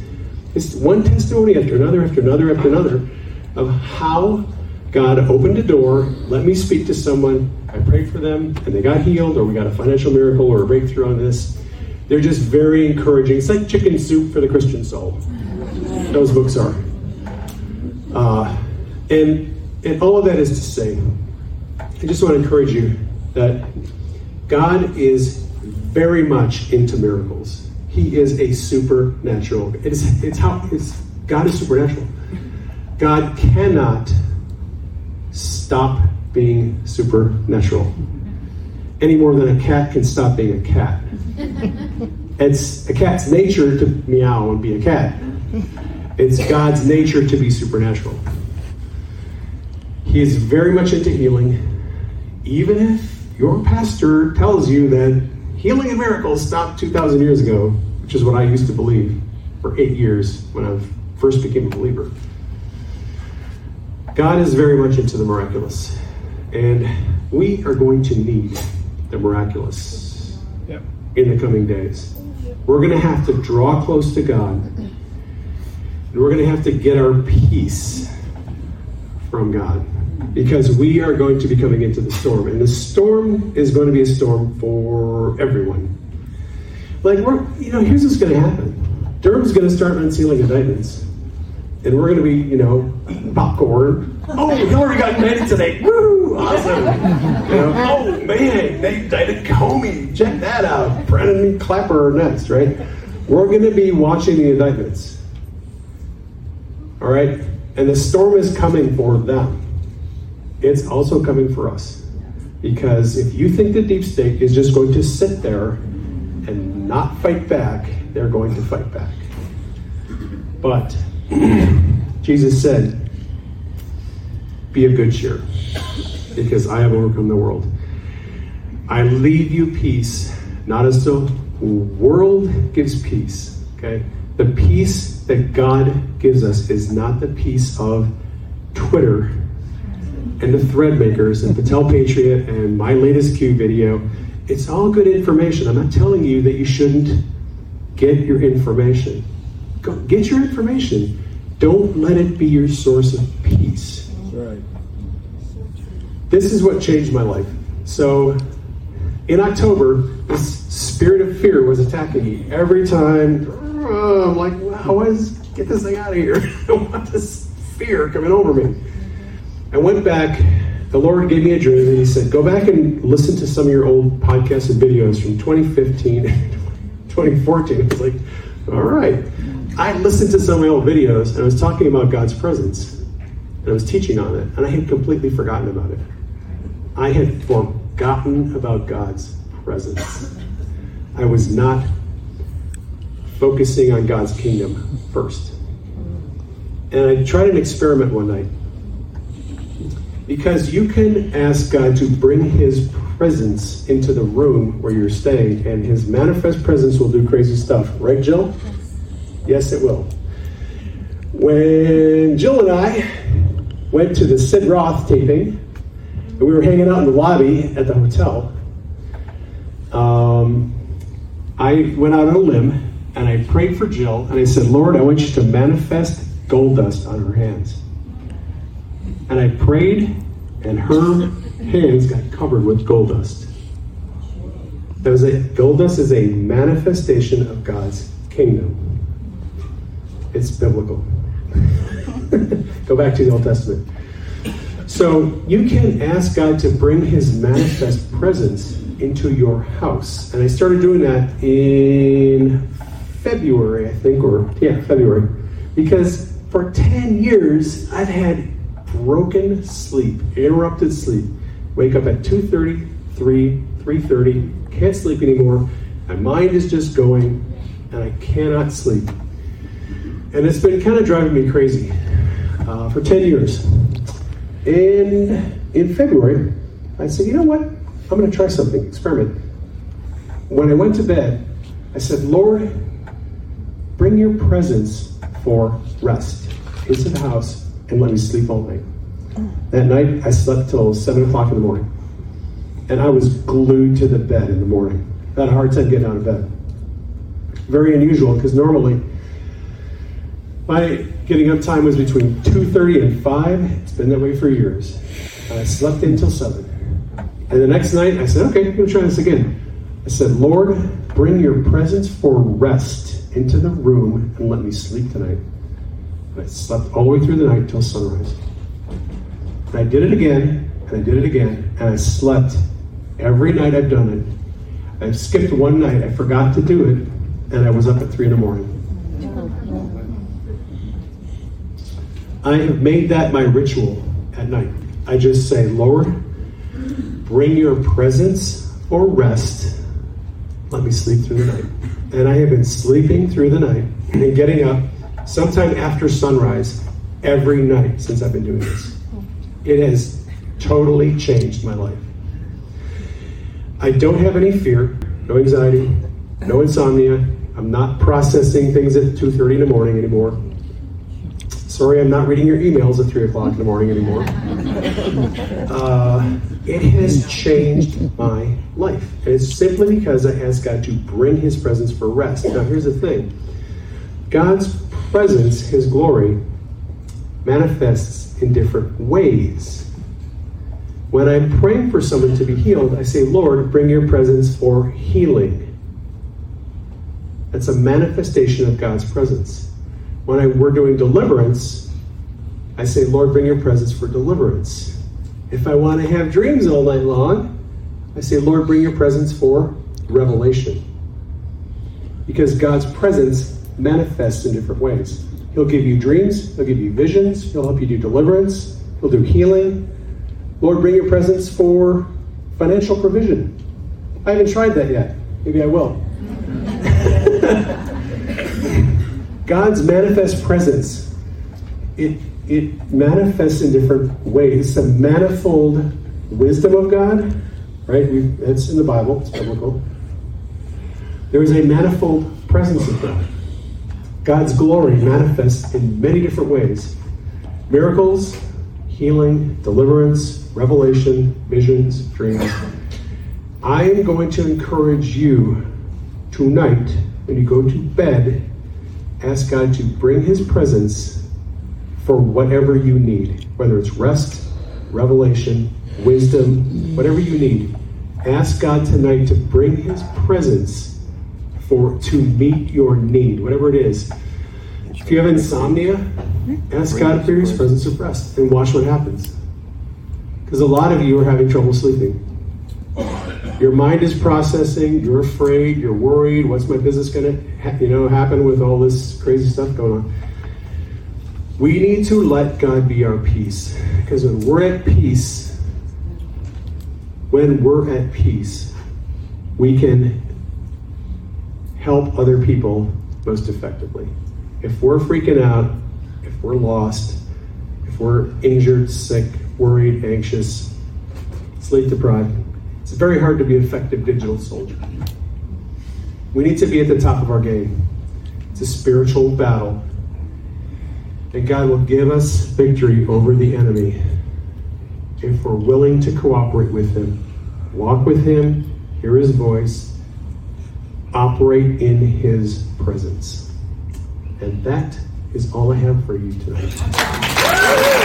It's one testimony after another, after another, after another of how God opened a door, let me speak to someone, I prayed for them, and they got healed, or we got a financial miracle or a breakthrough on this. They're just very encouraging. It's like chicken soup for the Christian soul. Those books are. Uh, and and all of that is to say, I just want to encourage you that God is very much into miracles. He is a supernatural. It's it's how it's God is supernatural. God cannot stop being supernatural any more than a cat can stop being a cat. It's a cat's nature to meow and be a cat. It's God's nature to be supernatural. He is very much into healing, even if your pastor tells you that healing and miracles stopped 2,000 years ago, which is what I used to believe for eight years when I first became a believer. God is very much into the miraculous, and we are going to need the miraculous Yep. in the coming days. We're going to have to draw close to God. And we're going to have to get our peace from God because we are going to be coming into the storm. And the storm is going to be a storm for everyone. Like, we're, you know, here's what's going to happen Durham's going to start unsealing indictments. And we're going to be, you know, eating popcorn. Oh, Hillary got indicted today. Woo! Awesome. You know, oh, man, they indicted Comey. Check that out. Brennan Clapper are next, right? We're going to be watching the indictments. All right? And the storm is coming for them. It's also coming for us. Because if you think the deep state is just going to sit there and not fight back, they're going to fight back. But Jesus said, Be of good cheer, because I have overcome the world. I leave you peace, not as the world gives peace. Okay? The peace that God gives us is not the peace of Twitter and the thread makers and Patel Patriot and my latest Q video. It's all good information. I'm not telling you that you shouldn't get your information. Go, get your information. Don't let it be your source of. This is what changed my life. So, in October, this spirit of fear was attacking me every time. I'm like, wow, is, get this thing out of here. I don't want this fear coming over me. I went back. The Lord gave me a dream, and He said, "Go back and listen to some of your old podcasts and videos from 2015 and 2014." I was like, "All right." I listened to some of my old videos, and I was talking about God's presence, and I was teaching on it, and I had completely forgotten about it. I had forgotten about God's presence. I was not focusing on God's kingdom first. And I tried an experiment one night. Because you can ask God to bring His presence into the room where you're staying, and His manifest presence will do crazy stuff. Right, Jill? Yes, it will. When Jill and I went to the Sid Roth taping, and we were hanging out in the lobby at the hotel, um, I went out on a limb and I prayed for Jill, and I said, Lord, I want you to manifest gold dust on her hands. And I prayed, and her hands got covered with gold dust. That was a gold dust is a manifestation of God's kingdom. It's biblical. Go back to the Old Testament. So you can ask God to bring His manifest presence into your house, and I started doing that in February, I think, or yeah, February, because for ten years I've had broken sleep, interrupted sleep. Wake up at 2.30, 3, 3.30, can't sleep anymore. My mind is just going, and I cannot sleep. And it's been kind of driving me crazy uh, for 10 years. And in February, I said, you know what? I'm going to try something, experiment. When I went to bed, I said, Lord, bring your presence for rest into the house and let me sleep all night. That night, I slept till 7 o'clock in the morning. And I was glued to the bed in the morning. I had a hard time getting out of bed. Very unusual because normally my getting up time was between 2.30 and 5. It's been that way for years. I slept until 7. And the next night, I said, okay, I'm going to try this again. I said, Lord, bring your presence for rest into the room and let me sleep tonight. And I slept all the way through the night till sunrise. And I did it again, and I did it again, and I slept every night I've done it. I skipped one night, I forgot to do it, and I was up at 3 in the morning. I have made that my ritual at night. I just say, Lord, bring your presence or rest. Let me sleep through the night. And I have been sleeping through the night and getting up sometime after sunrise every night since I've been doing this. It has totally changed my life. I don't have any fear, no anxiety, no insomnia. I'm not processing things at 2.30 in the morning anymore. Sorry, I'm not reading your emails at 3 o'clock in the morning anymore. Uh, it has changed my life. And it's simply because I asked God to bring His presence for rest. Now, here's the thing God's presence, His glory, manifests in different ways. When I'm praying for someone to be healed, I say, Lord, bring your presence for healing. That's a manifestation of God's presence. When I, we're doing deliverance, I say, Lord, bring your presence for deliverance. If I want to have dreams all night long, I say, Lord, bring your presence for revelation. Because God's presence manifests in different ways. He'll give you dreams, He'll give you visions, He'll help you do deliverance, He'll do healing. Lord, bring your presence for financial provision. I haven't tried that yet. Maybe I will. God's manifest presence, it, it manifests in different ways. The manifold wisdom of God, right? we in the Bible, it's biblical. There is a manifold presence of God. God's glory manifests in many different ways miracles, healing, deliverance, revelation, visions, dreams. I am going to encourage you tonight when you go to bed, ask God to bring His presence for whatever you need, whether it's rest, revelation, wisdom, whatever you need. Ask God tonight to bring His presence for to meet your need, whatever it is. If you have insomnia, ask God for His presence of rest and watch what happens. Because a lot of you are having trouble sleeping. Your mind is processing. You're afraid. You're worried. What's my business going to, you know, happen with all this crazy stuff going on? We need to let God be our peace. Because when we're at peace, when we're at peace, we can help other people most effectively. If we're freaking out, if we're lost, if we're injured, sick, worried, anxious, sleep deprived, it's very hard to be an effective digital soldier. We need to be at the top of our game. It's a spiritual battle. And God will give us victory over the enemy if we're willing to cooperate with Him, walk with Him, hear His voice, operate in His presence. And that is all I have for you tonight.